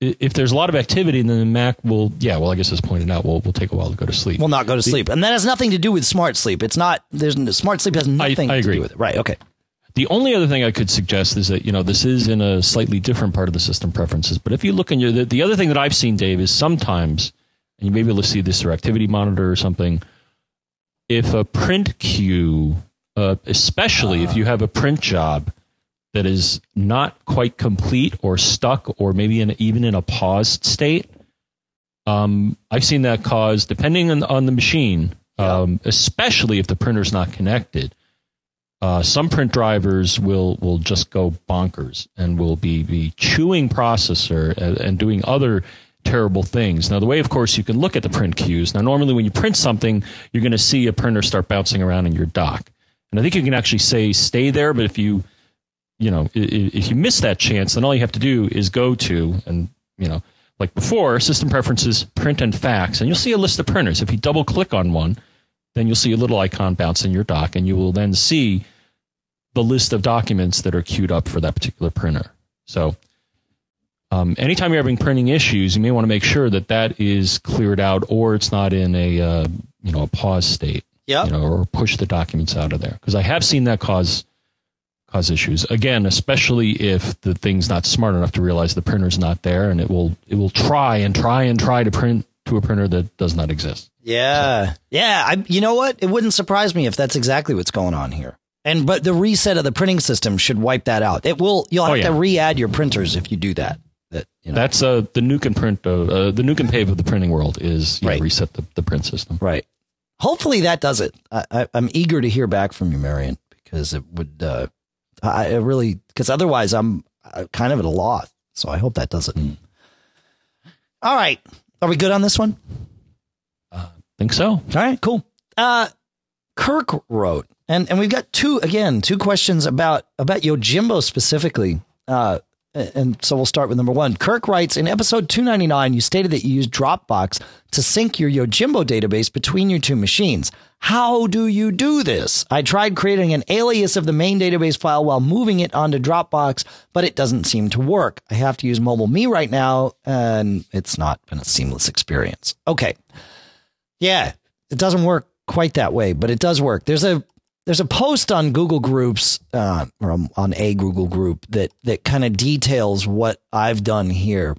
if there's a lot of activity, then the Mac will, yeah, well, I guess as pointed out, will will take a while to go to sleep. Will not go to sleep, and that has nothing to do with smart sleep. It's not. There's smart sleep has nothing I, I agree. to do with it. Right? Okay. The only other thing I could suggest is that you know this is in a slightly different part of the system preferences. But if you look in your the, the other thing that I've seen, Dave, is sometimes, and you may be able to see this through Activity Monitor or something. If a print queue uh, especially uh, if you have a print job, that is not quite complete or stuck or maybe in, even in a paused state, um, I've seen that cause, depending on, on the machine, um, especially if the printer's not connected, uh, some print drivers will will just go bonkers and will be be chewing processor and, and, doing other terrible things. Now, the way, of course, you can look at the print queues. Now, normally when you print something, you're going to see a printer start bouncing around in your dock, and I think you can actually say stay there. But if you you know if you miss that chance, then all you have to do is go to and you know like before system preferences print and fax, and you'll see a list of printers. If you double click on one then you'll see a little icon bounce in your dock, and you will then see the list of documents that are queued up for that particular printer. So, um, anytime you're having printing issues, you may want to make sure that that is cleared out, or it's not in a uh, you know a pause state. Yeah. You know, or push the documents out of there because I have seen that cause cause issues. Again, especially if the thing's not smart enough to realize the printer's not there, and it will it will try and try and try to print to a printer that does not exist. Yeah. So. Yeah. I, you know what? It wouldn't surprise me if that's exactly what's going on here. And, but the reset of the printing system should wipe that out. It will, you'll have oh, yeah. to re add your printers if you do that. That, you know. That's uh, the nuke and print, uh, uh, the nuke and pave of the printing world is right. know, reset the, the print system. Right. Hopefully that does it. I, am eager to hear back from you, Marion, because it would, uh, I really, because otherwise I'm uh, kind of at a loss. So I hope that does it. Mm. All right. Are we good on this one? Uh, think so. All right, cool. Uh, Kirk wrote, and and we've got two again, two questions about about Yojimbo specifically. Uh, and so we'll start with number one. Kirk writes in episode 299, you stated that you use Dropbox to sync your Yojimbo database between your two machines. How do you do this? I tried creating an alias of the main database file while moving it onto Dropbox, but it doesn't seem to work. I have to use Mobile Me right now, and it's not been a seamless experience. Okay. Yeah, it doesn't work quite that way, but it does work. There's a there's a post on Google Groups uh, or on a Google group that that kind of details what I've done here,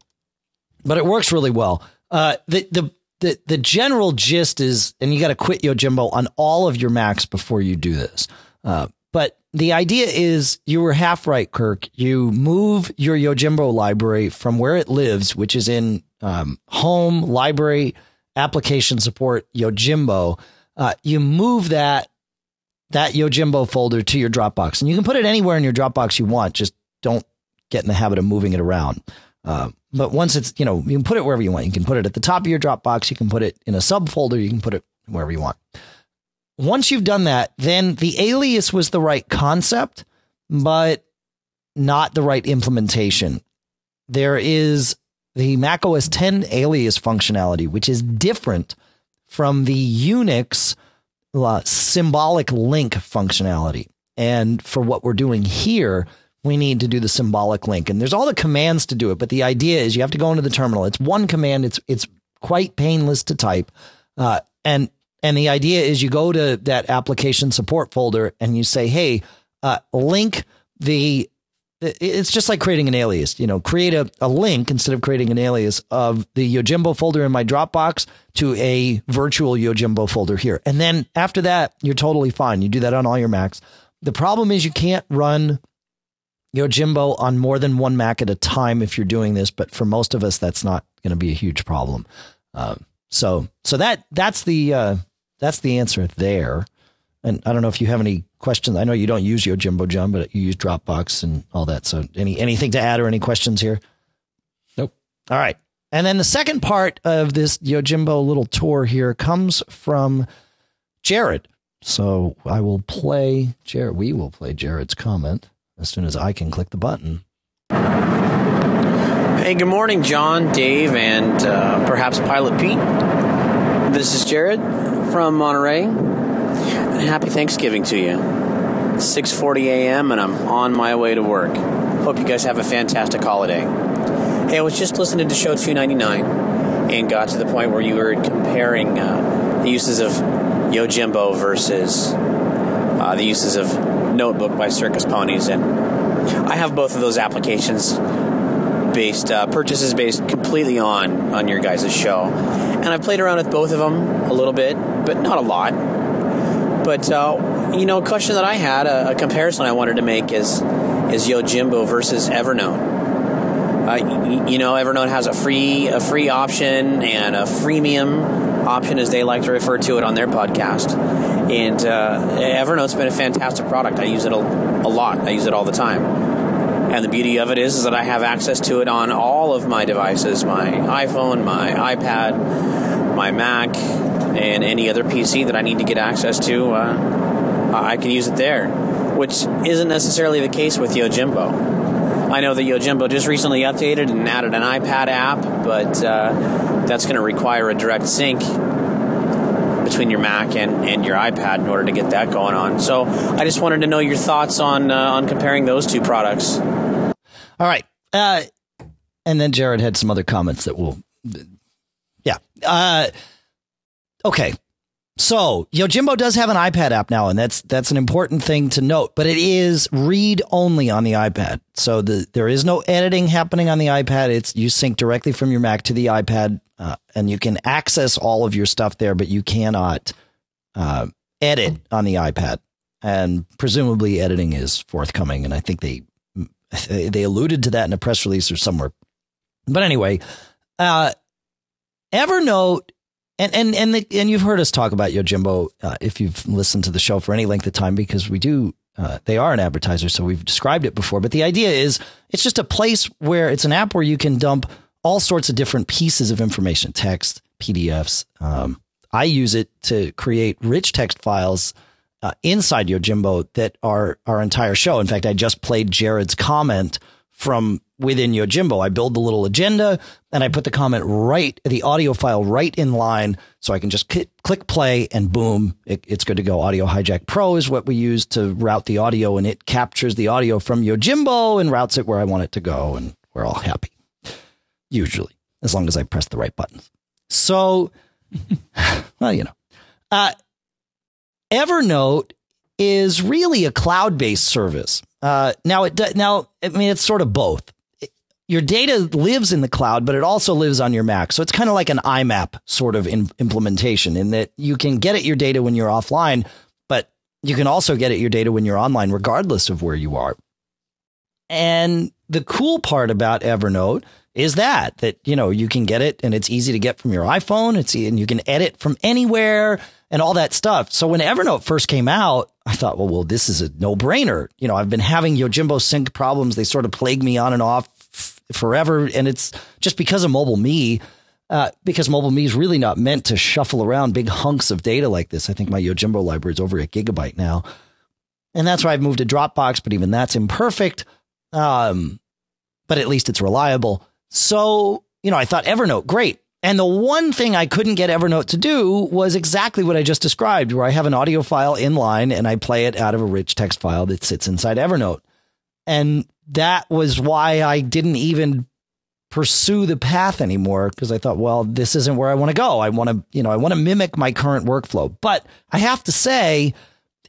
but it works really well. Uh, the the the the general gist is, and you got to quit Yojimbo on all of your Macs before you do this. Uh, but the idea is you were half right, Kirk. You move your Yojimbo library from where it lives, which is in um, home library application support Yojimbo. Uh, you move that that Yojimbo folder to your Dropbox. And you can put it anywhere in your Dropbox you want. Just don't get in the habit of moving it around. Uh, but once it's, you know, you can put it wherever you want. You can put it at the top of your Dropbox. You can put it in a subfolder. You can put it wherever you want. Once you've done that, then the alias was the right concept, but not the right implementation. There is the Mac OS 10 alias functionality, which is different from the Unix uh, symbolic link functionality. And for what we're doing here, we need to do the symbolic link. And there's all the commands to do it, but the idea is you have to go into the terminal. It's one command. It's it's quite painless to type, uh, and and the idea is you go to that application support folder and you say, hey, uh, link the it's just like creating an alias. You know, create a, a link instead of creating an alias of the Yojimbo folder in my Dropbox to a virtual Yojimbo folder here. And then after that, you're totally fine. You do that on all your Macs. The problem is you can't run Yojimbo on more than one Mac at a time if you're doing this, but for most of us, that's not going to be a huge problem. Uh, so, so that that's the uh, that's the answer there. And I don't know if you have any questions. I know you don't use Yojimbo John, but you use Dropbox and all that. So any anything to add or any questions here? Nope. All right. And then the second part of this Yojimbo little tour here comes from Jared. So I will play Jared. We will play Jared's comment as soon as I can click the button. Hey, good morning, John, Dave, and uh, perhaps Pilot Pete. This is Jared from Monterey happy Thanksgiving to you. 6:40 a.m. and I'm on my way to work. Hope you guys have a fantastic holiday. Hey, I was just listening to show 299 and got to the point where you were comparing uh, the uses of Yojimbo versus uh, the uses of Notebook by Circus Ponies, and I have both of those applications based uh, purchases based completely on on your guys' show, and I've played around with both of them a little bit, but not a lot. But uh, you know, a question that I had, a, a, comparison I wanted to make is is Yojimbo versus Evernote. Uh, you know, Evernote has a free a free option and a freemium option, as they like to refer to it on their podcast. And uh, Evernote's been a fantastic product. I use it a, a lot. I use it all the time. And the beauty of it is, is that I have access to it on all of my devices my iPhone, my iPad, my Mac, and any other PC that I need to get access to. Uh, I can use it there, which isn't necessarily the case with Yojimbo. I know that Yojimbo just recently updated and added an iPad app, but uh, that's going to require a direct sync between your Mac and, and your iPad in order to get that going on. So I just wanted to know your thoughts on uh, on comparing those two products. All right, uh, and then Jared had some other comments that will, yeah. Uh, okay, so Yojimbo does have an iPad app now, and that's that's an important thing to note. But it is read only on the iPad, so the, there is no editing happening on the iPad. It's you sync directly from your Mac to the iPad, uh, and you can access all of your stuff there, but you cannot uh, edit on the iPad. And presumably, editing is forthcoming, and I think they they alluded to that in a press release or somewhere. But anyway, uh, Evernote and and and the, and you've heard us talk about Yojimbo uh, if you've listened to the show for any length of time because we do uh, they are an advertiser so we've described it before. But the idea is it's just a place where it's an app where you can dump all sorts of different pieces of information text PDFs um, I use it to create rich text files uh, inside Yojimbo that are our entire show. In fact I just played Jared's comment from within your Yojimbo. I build the little agenda and I put the comment right, the audio file right in line. So I can just click, click play and boom, it, it's good to go. Audio Hijack Pro is what we use to route the audio and it captures the audio from your Yojimbo and routes it where I want it to go. And we're all happy. Usually, as long as I press the right buttons. So, well, you know, uh, Evernote is really a cloud based service. Uh, now it now I mean it's sort of both. Your data lives in the cloud, but it also lives on your Mac. So it's kind of like an IMAP sort of in, implementation in that you can get at your data when you're offline, but you can also get at your data when you're online, regardless of where you are. And the cool part about Evernote is that that you know you can get it and it's easy to get from your iPhone. It's and you can edit from anywhere and all that stuff. So when Evernote first came out, I thought, well, well, this is a no brainer. You know, I've been having Yojimbo sync problems. They sort of plague me on and off f- forever. And it's just because of mobile me, uh, because mobile me is really not meant to shuffle around big hunks of data like this. I think my Yojimbo library is over a gigabyte now. And that's why I've moved to Dropbox, but even that's imperfect. Um, but at least it's reliable. So, you know, I thought Evernote, great. And the one thing I couldn't get Evernote to do was exactly what I just described, where I have an audio file in line and I play it out of a rich text file that sits inside Evernote. And that was why I didn't even pursue the path anymore because I thought, well, this isn't where I want to go. I want to, you know, I want to mimic my current workflow. But I have to say,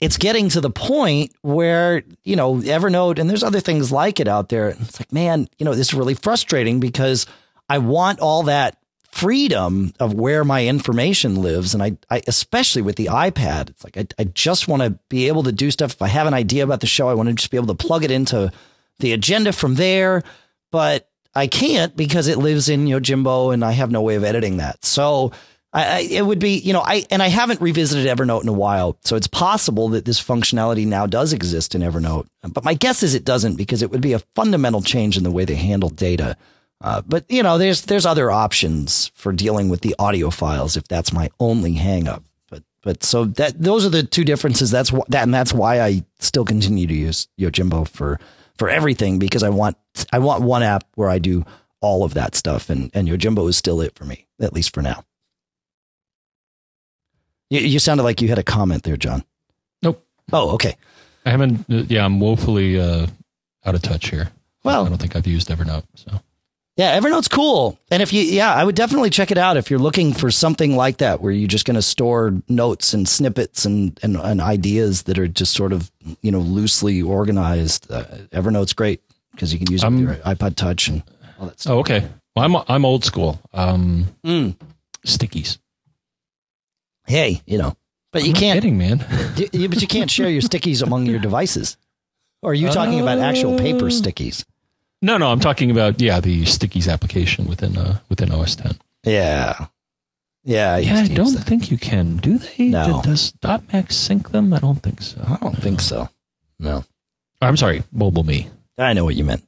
it's getting to the point where, you know, Evernote and there's other things like it out there. It's like, man, you know, this is really frustrating because I want all that freedom of where my information lives. And I, I especially with the iPad, it's like I, I just want to be able to do stuff. If I have an idea about the show, I want to just be able to plug it into the agenda from there. But I can't because it lives in Yojimbo and I have no way of editing that. So I, I, it would be, you know, I and I haven't revisited Evernote in a while, so it's possible that this functionality now does exist in Evernote. But my guess is it doesn't because it would be a fundamental change in the way they handle data. Uh, but you know, there's there's other options for dealing with the audio files if that's my only hangup. But but so that those are the two differences. That's wh- that and that's why I still continue to use Yojimbo for for everything because I want I want one app where I do all of that stuff and and Yojimbo is still it for me at least for now. You, you sounded like you had a comment there, John. Nope. Oh, okay. I haven't. Yeah, I'm woefully uh, out of touch here. Well, I don't think I've used Evernote. So yeah, Evernote's cool. And if you, yeah, I would definitely check it out if you're looking for something like that, where you're just going to store notes and snippets and, and, and, ideas that are just sort of, you know, loosely organized. Uh, Evernote's great because you can use it with your iPod Touch and all that stuff. Oh, okay. Well, I'm, I'm old school. Um, mm. Stickies. Hey, you know, but I'm you can't, kidding, man. you, but you can't share your stickies among your devices. Or are you talking about actual paper Uh, stickies? No, no, I'm talking about yeah the Stickies application within uh, within OS 10. Yeah. Yeah. I Yeah, I used to use don't that. think you can. Do they? No. Does .mac sync them? I don't think so. I don't think so. No. I'm sorry, Mobile Me. I know what you meant.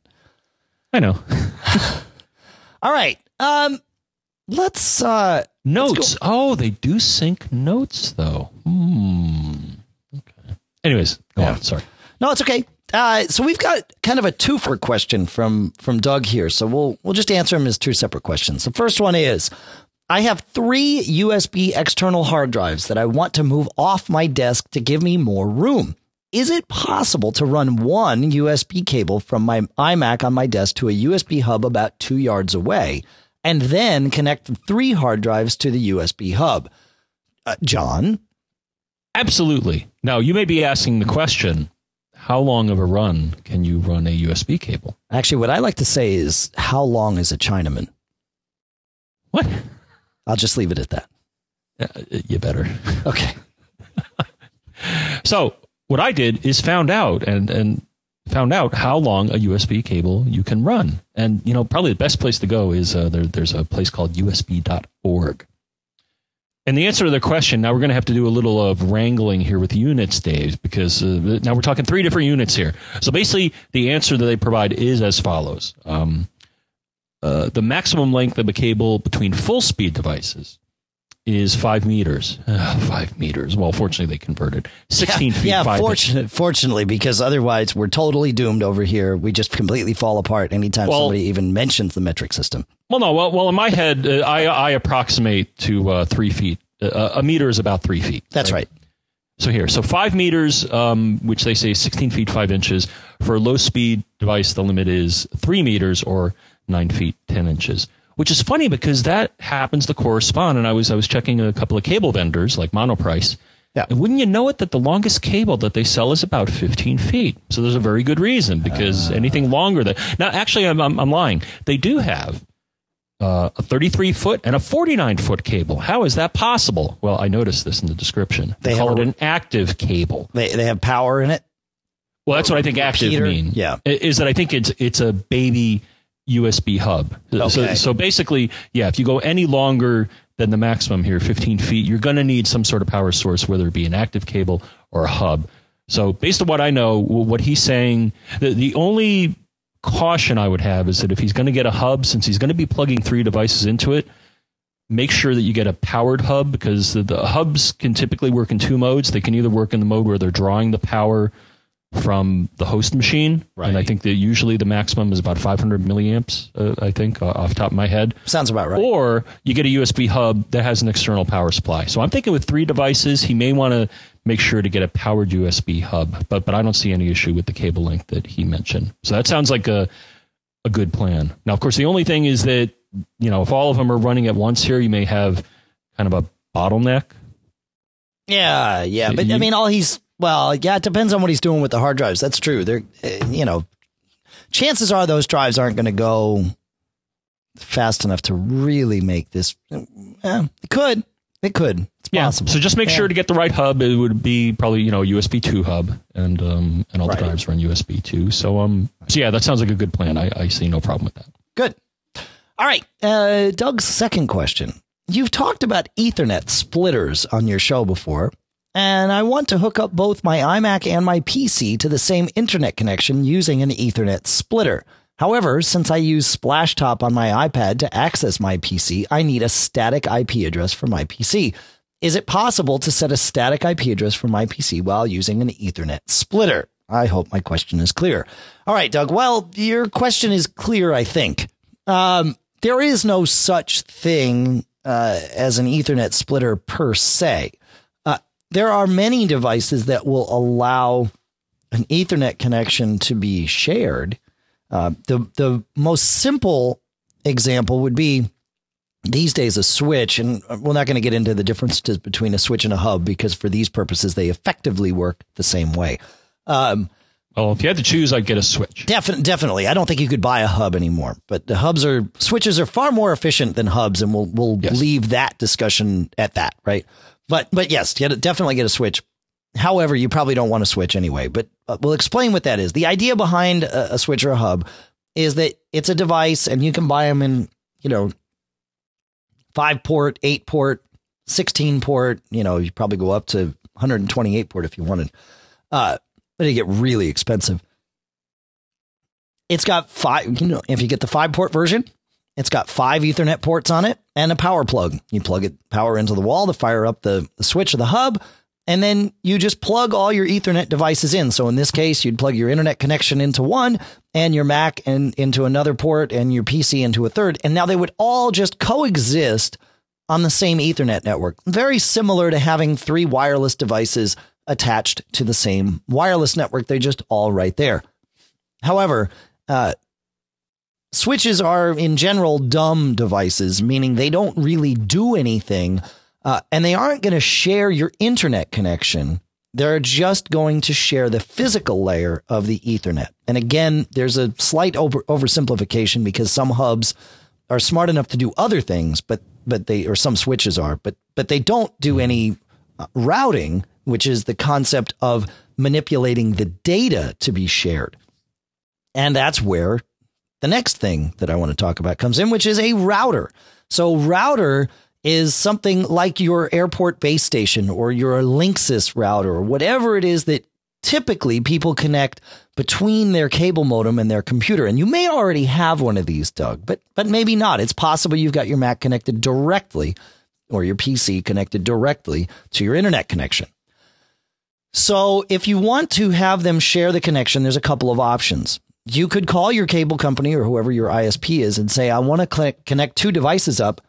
I know. All right. Um, let's, uh, Notes. Oh, they do sync notes though. Hmm. Okay. Anyways, go Yeah. on. Sorry. No, it's okay. Uh, so we've got kind of a twofer question from from Doug here. So we'll we'll just answer them as two separate questions. The first one is I have three USB external hard drives that I want to move off my desk to give me more room. Is it possible to run one USB cable from my iMac on my desk to a USB hub about two yards away and then connect the three hard drives to the USB hub? Uh, John? Absolutely. Now you may be asking the question: How long of a run can you run a USB cable? Actually, what I like to say is, how long is a Chinaman? What? I'll just leave it at that. Uh, you better. Okay. So what I did is found out and and found out how long a USB cable you can run. And you know, probably the best place to go is uh, there, there's a place called USB.org. And the answer to the question, now we're going to have to do a little of wrangling here with units, Dave, because uh, now we're talking three different units here. So basically, the answer that they provide is as follows. Um, uh, the maximum length of a cable between full speed devices is five meters. Uh, five meters. Well, fortunately, they converted 16 feet. Yeah, five fortunate, fortunately, because otherwise we're totally doomed over here. We just completely fall apart anytime Well- somebody even mentions the metric system. Well, no. Well, well, in my head, uh, I I approximate to uh, three feet. Uh, a meter is about three feet. That's right. So here, so five meters, um, which they say is 16 feet five inches. For a low speed device, the limit is three meters or nine feet ten inches. Which is funny because that happens to correspond. And I was I was checking a couple of cable vendors like Monoprice. Yeah. And wouldn't you know it that the longest cable that they sell is about 15 feet? So there's a very good reason because Ah. anything longer than now, actually, I'm, I'm, I'm lying. They do have uh, a 33 foot and a 49 foot cable. How is that possible? Well, I noticed this in the description. They, They call it an active cable. They they have power in it. Well, that's what I think active Repeater? mean. Yeah. Is that I think it's it's a baby USB hub. So Okay. so basically, yeah, if you go any longer than the maximum here, 15 feet, you're going to need some sort of power source, whether it be an active cable or a hub. So based on what I know, what he's saying, the the only caution I would have is that if he's going to get a hub, since he's going to be plugging three devices into it, make sure that you get a powered hub because the, the hubs can typically work in two modes. They can either work in the mode where they're drawing the power from the host machine, and I think that usually the maximum is about 500 milliamps. Uh, I think uh, off the top of my head. Sounds about right. Or you get a USB hub that has an external power supply. So I'm thinking with three devices, he may want to make sure to get a powered USB hub. But but I don't see any issue with the cable length that he mentioned. So that sounds like a a good plan. Now, of course, the only thing is that you know if all of them are running at once here, you may have kind of a bottleneck. yeah, yeah, but I mean, all he's well, yeah, it depends on what he's doing with the hard drives. That's true. They're, uh, you know, chances are those drives aren't going to go fast enough to really make this. Yeah, it could. It could. It's Yeah. possible. So just make Yeah. sure to get the right hub. It would be probably you know a USB two hub, and um and all Right. the drives run USB two. So um so yeah, that sounds like a good plan. I, I see no problem with that. Good. All right. Uh, Doug's second question. You've talked about Ethernet splitters on your show before, and I want to hook up both my iMac and my PC to the same internet connection using an Ethernet splitter. However, since I use Splashtop on my iPad to access my PC, I need a static IP address for my PC. Is it possible to set a static IP address for my PC while using an Ethernet splitter? I hope my question is clear. All right, Doug. Well, your question is clear, I think. Um, there is no such thing uh, as an Ethernet splitter per se. There are many devices that will allow an Ethernet connection to be shared. Uh, the the most simple example would be these days a switch, and we're not going to get into the differences between a switch and a hub because for these purposes they effectively work the same way. Um, Well, if you had to choose, I'd get a switch. Definitely, definitely. I don't think you could buy a hub anymore. But the hubs are switches are far more efficient than hubs, and we'll we'll Yes. leave that discussion at that, right? But but yes, get a, definitely get a switch. however, you probably don't want to switch anyway, but uh, we'll explain what that is. The idea behind a, a switch or a hub is that it's a device and you can buy them in, you know, five port, eight port, 16 port, you know, you probably go up to 128 port if you wanted. Uh, but it get really expensive. It's got five, you know, if you get the five port version, it's got five Ethernet ports on it and a power plug. You plug it power into the wall to fire up the, the switch of the hub, and then you just plug all your Ethernet devices in. So in this case, you'd plug your internet connection into one and your Mac and into another port and your PC into a third. And now they would all just coexist on the same Ethernet network. Very similar to having three wireless devices attached to the same wireless network. They're just all right there. However, uh, switches are in general dumb devices, meaning they don't really do anything uh, and they aren't going to share your internet connection. They're just going to share the physical layer of the Ethernet. And again, there's a slight over, oversimplification because some hubs are smart enough to do other things, but but they or some switches are, but but they don't do any uh, routing, which is the concept of manipulating the data to be shared. And that's where the next thing that I want to talk about comes in, which is a router. So router is something like your airport base station or your Linksys router or whatever it is that typically people connect between their cable modem and their computer. And you may already have one of these, Doug, but but maybe not. It's possible you've got your Mac connected directly or your PC connected directly to your internet connection. So if you want to have them share the connection, there's a couple of options. You could call your cable company or whoever your ISP is and say, I want to connect two devices up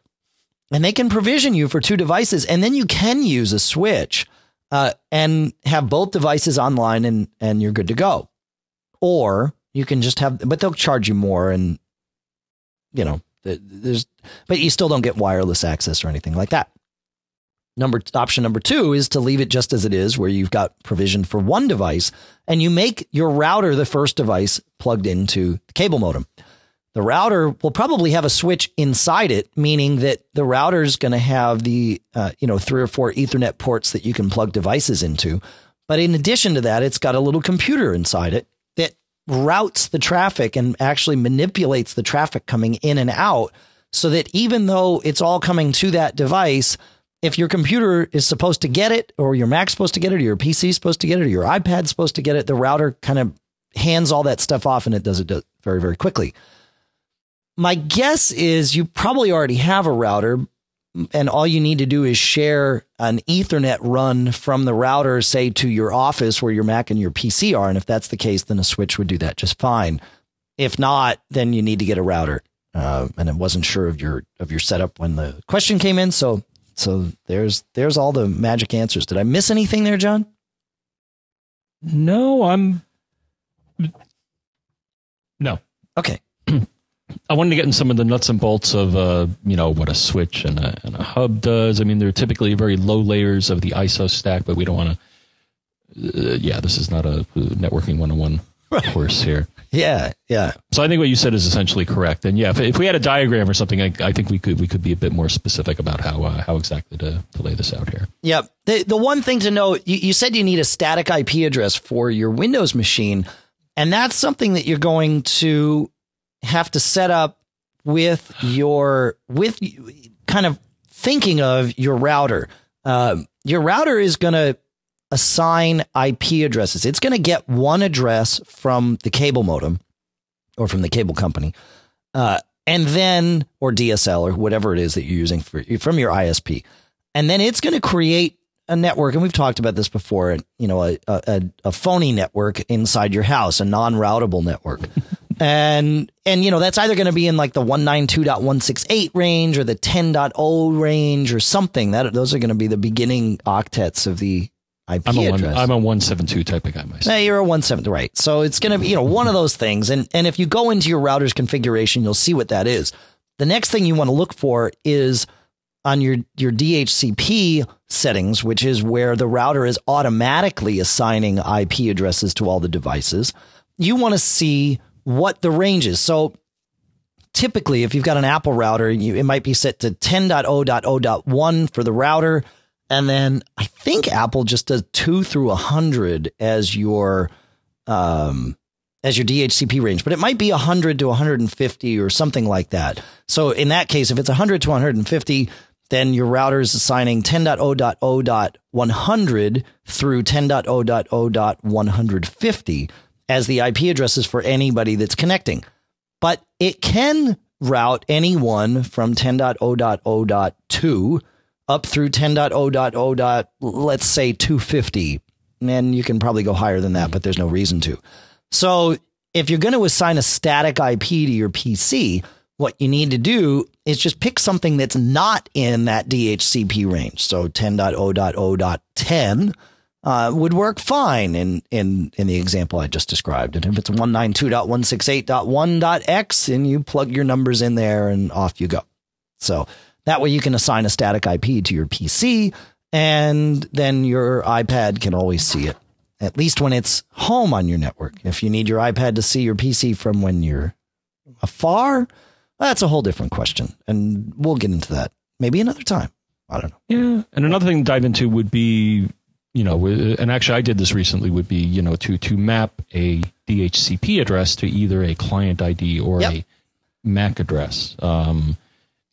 and they can provision you for two devices, and then you can use a switch uh, and have both devices online, and and you're good to go. Or you can just have, but they'll charge you more, and you know, there's, but you still don't get wireless access or anything like that. Number option number two is to leave it just as it is, where you've got provision for one device, and you make your router the first device plugged into the cable modem. The router will probably have a switch inside it, meaning that the router is going to have the uh, you know three or four Ethernet ports that you can plug devices into. But in addition to that, it's got a little computer inside it that routes the traffic and actually manipulates the traffic coming in and out, so that even though it's all coming to that device, if your computer is supposed to get it, or your Mac's supposed to get it, or your PC is supposed to get it, or your iPad's supposed to get it, the router kind of hands all that stuff off and it does it very very quickly. My guess is you probably already have a router and all you need to do is share an ethernet run from the router say to your office where your mac and your pc are and if that's the case then a switch would do that just fine. If not then you need to get a router. Uh, and i wasn't sure of your of your setup when the question came in so so there's there's all the magic answers did i miss anything there john no i'm no okay I wanted to get in some of the nuts and bolts of, uh, you know, what a switch and a, and a hub does. I mean, they're typically very low layers of the ISO stack, but we don't want to. Uh, yeah, this is not a networking 101 course here. Yeah, yeah. So I think what you said is essentially correct. And yeah, if, if we had a diagram or something, I, I, think we could we could be a bit more specific about how uh, how exactly to, to lay this out here. Yep. The the one thing to note, you, you said you need a static IP address for your Windows machine, and that's something that you're going to have to set up with your with kind of thinking of your router. Uh, your router is going to assign IP addresses. It's going to get one address from the cable modem or from the cable company, uh, and then or DSL or whatever it is that you're using for from your ISP, and then it's going to create a network, and we've talked about this before. You know, a a, a phony network inside your house, a non-routable network. and and you know that's either going to be in like the 192.168 range or the 10.0 range or something that those are going to be the beginning octets of the IP I'm a, address. One, I'm a 172 type of guy myself. Yeah, you're a 172, right? So it's going to be you know one of those things, and and if you go into your router's configuration, you'll see what that is. The next thing you want to look for is on your your DHCP settings, which is where the router is automatically assigning IP addresses to all the devices. You want to see what the range is. So typically, if you've got an Apple router, you, it might be set to 10.0.0.1 for the router. And then I think Apple just does two through a hundred as your um as your DHCP range, but it might be 100 to 150 or something like that. So in that case, if it's 100 to 150, then your router is assigning 10.0.0.100 through 10.0.0.150 as the IP addresses for anybody that's connecting. But it can route anyone from 10.0.0.2 up through 10.0.0. let's say 250. And you can probably go higher than that, but there's no reason to. So if you're going to assign a static IP to your PC, what you need to do is just pick something that's not in that DHCP range. So 10.0.0.10 uh, would work fine in, in, in the example I just described. And if it's 192.168.1.x, and you plug your numbers in there and off you go. So that way you can assign a static IP to your PC and then your iPad can always see it at least when it's home on your network. If you need your iPad to see your PC from when you're afar, that's a whole different question. And we'll get into that maybe another time. I don't know. Yeah. And another thing to dive into would be, you know, and actually I did this recently would be, you know, to, to map a DHCP address to either a client ID or yep. a MAC address. Um,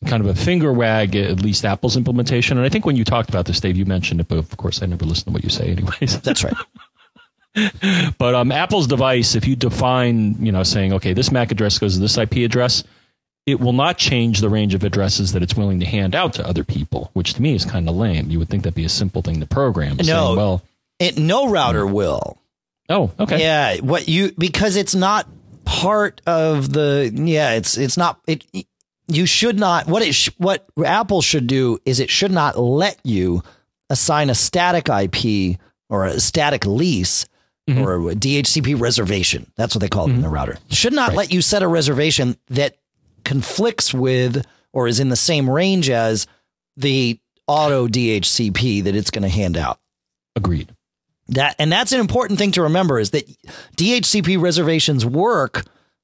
kind of a finger wag at least Apple's implementation. And I think when you talked about this, Dave, you mentioned it, but of course I never listen to what you say anyways. That's right. but um, Apple's device, if you define, you know, saying, okay, this MAC address goes to this IP address, it will not change the range of addresses that it's willing to hand out to other people, which to me is kind of lame. You would think that'd be a simple thing to program. No, saying, well, it, no router will. Oh, okay. Yeah, what you because it's not part of the yeah, it's it's not it. You should not what it sh, what Apple should do is it should not let you assign a static IP or a static lease mm-hmm. or a DHCP reservation. That's what they call it mm-hmm. in the router. Should not right. let you set a reservation that conflicts with or is in the same range as the auto DHCP that it's going to hand out. Agreed. That and that's an important thing to remember is that DHCP reservations work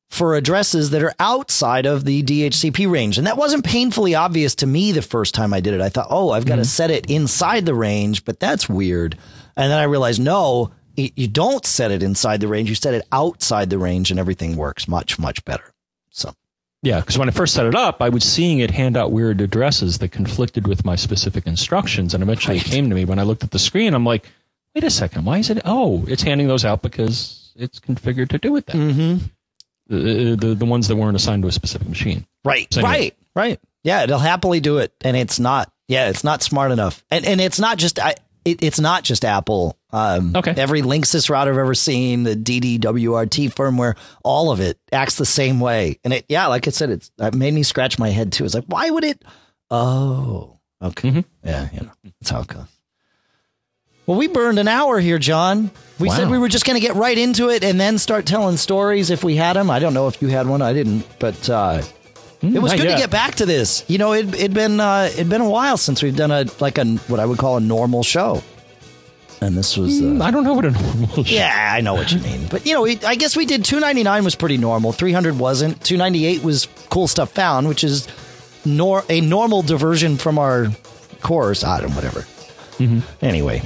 for addresses that are outside of the DHCP range. And that wasn't painfully obvious to me the first time I did it. I thought, "Oh, I've got mm-hmm. to set it inside the range," but that's weird. And then I realized, "No, you don't set it inside the range. You set it outside the range, and everything works much, much better. So, yeah, because when I first set it up, I was seeing it hand out weird addresses that conflicted with my specific instructions, and eventually right. it came to me when I looked at the screen. I'm like, wait a second, why is it? Oh, it's handing those out because it's configured to do it that. Mm-hmm. The, the, the ones that weren't assigned to a specific machine. Right, so right, right. Yeah, it'll happily do it, and it's not. Yeah, it's not smart enough, and and it's not just. I, it, it's not just Apple. Um, okay. Every Linksys router I've ever seen, the DDWRT firmware, all of it acts the same way. And it, yeah, like I said, it's it made me scratch my head too. It's like, why would it? Oh, okay. Mm-hmm. Yeah, you know, that's how it goes. Well, we burned an hour here, John. We wow. said we were just going to get right into it and then start telling stories if we had them. I don't know if you had one. I didn't, but uh, Mm, it was good yet. to get back to this. You know, it had been uh, it'd been a while since we've done a like a what I would call a normal show. And this was uh, mm, I don't know what a normal show. Yeah, I know what you mean. But you know, I guess we did 299 was pretty normal. 300 wasn't. 298 was cool stuff found, which is nor a normal diversion from our course. I don't whatever. Mm-hmm. Anyway,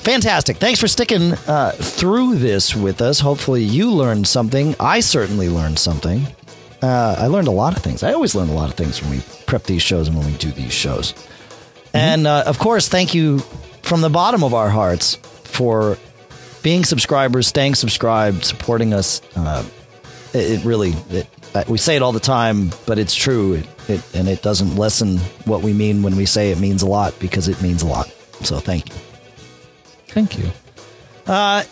fantastic. Thanks for sticking uh, through this with us. Hopefully, you learned something. I certainly learned something. Uh, I learned a lot of things. I always learn a lot of things when we prep these shows and when we do these shows. Mm-hmm. And uh, of course, thank you from the bottom of our hearts for being subscribers, staying subscribed, supporting us. Uh, it, it, really, it, uh, we say it all the time, but it's true. It, it, and it doesn't lessen what we mean when we say it means a lot because it means a lot. So thank you. Thank you. Uh,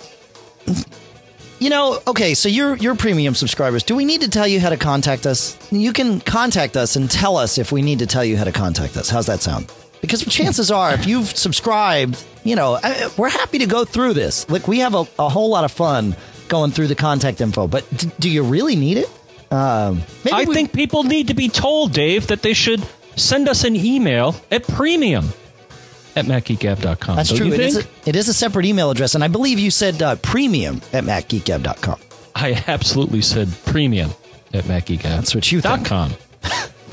you know, okay, so you're you're premium subscribers. Do we need to tell you how to contact us? You can contact us and tell us if we need to tell you how to contact us. How's that sound? Because chances are, if you've subscribed, you know, we're happy to go through this. Like we have a, a whole lot of fun going through the contact info. But d- do you really need it? Um, I we- think people need to be told, Dave, that they should send us an email at premium at macgeekgab.com. That's true. It is, a, it is, a, separate email address, and I believe you said uh, premium at macgeekgab.com. I absolutely said premium at macgeekgab.com. That's what you think. Com.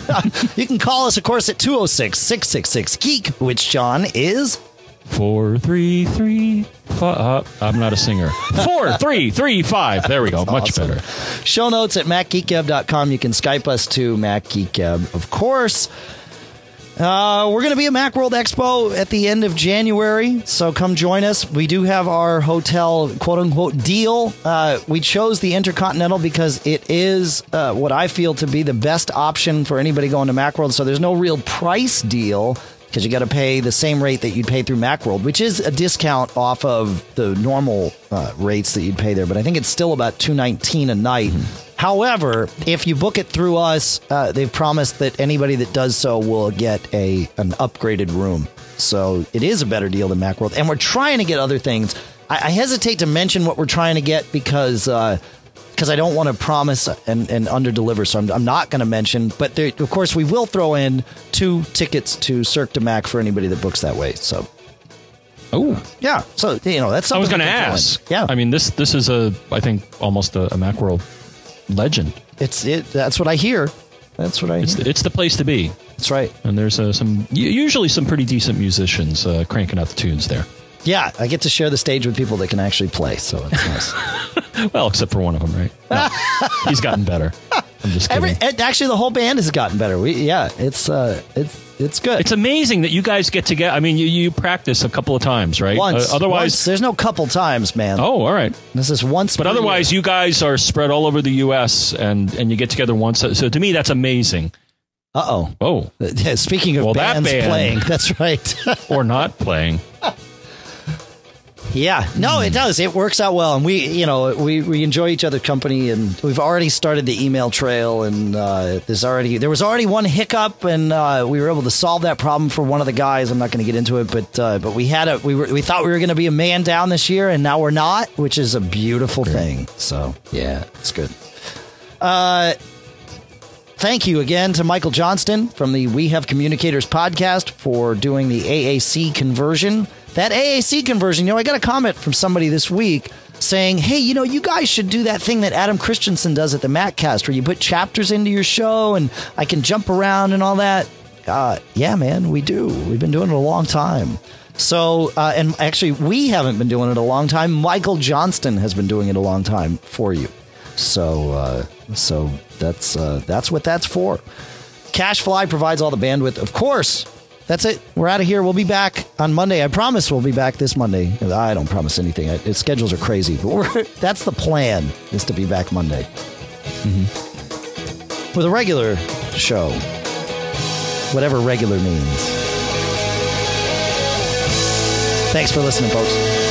you can call us, of course, at 206 666 Geek, which, John, is. Four, three, three, five. Uh, I'm not a singer. Four, three, three, five. There we go. Much awesome. better. Show notes at macgeekgab.com. You can Skype us to MacGeekgab, of course. Uh, we're going to be at Macworld Expo at the end of January, so come join us. We do have our hotel quote unquote deal. Uh, we chose the Intercontinental because it is uh, what I feel to be the best option for anybody going to Macworld. So there's no real price deal because you got to pay the same rate that you'd pay through Macworld, which is a discount off of the normal uh, rates that you'd pay there. But I think it's still about two nineteen a night. However, if you book it through us, uh, they've promised that anybody that does so will get a an upgraded room. So it is a better deal than Macworld, and we're trying to get other things. I, I hesitate to mention what we're trying to get because because I don't want to promise and, and under deliver. So I'm, I'm not going to mention. But there, of course, we will throw in two tickets to Cirque de Mac for anybody that books that way. So Oh, yeah, so you know that's. I was going to we can throw in. ask. Yeah, I mean this this is a I think almost a, a Macworld legend. it's it. That's what I hear. That's what I It's hear. it's the place to be. That's right. And there's uh, some usually some pretty decent musicians uh, cranking out the tunes there. Yeah, I get to share the stage with people that can actually play, so it's nice. Well, except for one of them, right? No, he's gotten better. I'm just kidding. Every, actually, the whole band has gotten better. We, yeah, it's uh, it's it's good. it's amazing that you guys get together. I mean, you, you practice a couple of times, right? once. Uh, otherwise, once. there's no couple times, man. oh, all right. this is once. But otherwise, year. you guys are spread all over the U.S. and and you get together once. So, to me, that's amazing. uh oh. Oh, Yeah, speaking of Well, that bands band- playing, that's right. or not playing. Yeah, no, it does. It works out well, and we, you know, we, we enjoy each other's company, and we've already started the email trail, and uh, there's already there was already one hiccup, and uh, we were able to solve that problem for one of the guys. I'm not going to get into it, but uh, but we had a we were we thought we were going to be a man down this year, and now we're not, which is a beautiful thing. So yeah, it's good. Uh, thank you again to Michael Johnston from the We Have Communicators podcast for doing the AAC conversion. That AAC conversion, you know, I got a comment from somebody this week saying, hey, you know, you guys should do that thing that Adam Christianson does at the MacCast where you put chapters into your show and I can jump around and all that. Uh, yeah, man, we do. We've been doing it a long time. So, uh, and actually, we haven't been doing it a long time. Michael Johnston has been doing it a long time for you. So, uh, so that's uh, that's what that's for. CacheFly provides all the bandwidth, of course. That's it. We're out of here. We'll be back on Monday. I promise we'll be back this Monday. I don't promise anything. I, its schedules are crazy, but that's the plan: is to be back Monday mm-hmm. with a regular show, whatever regular means. Thanks for listening, folks.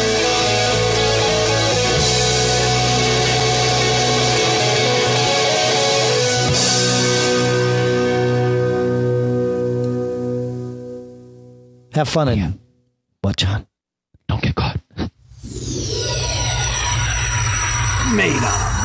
Have fun and what, John? Don't get caught. Made up.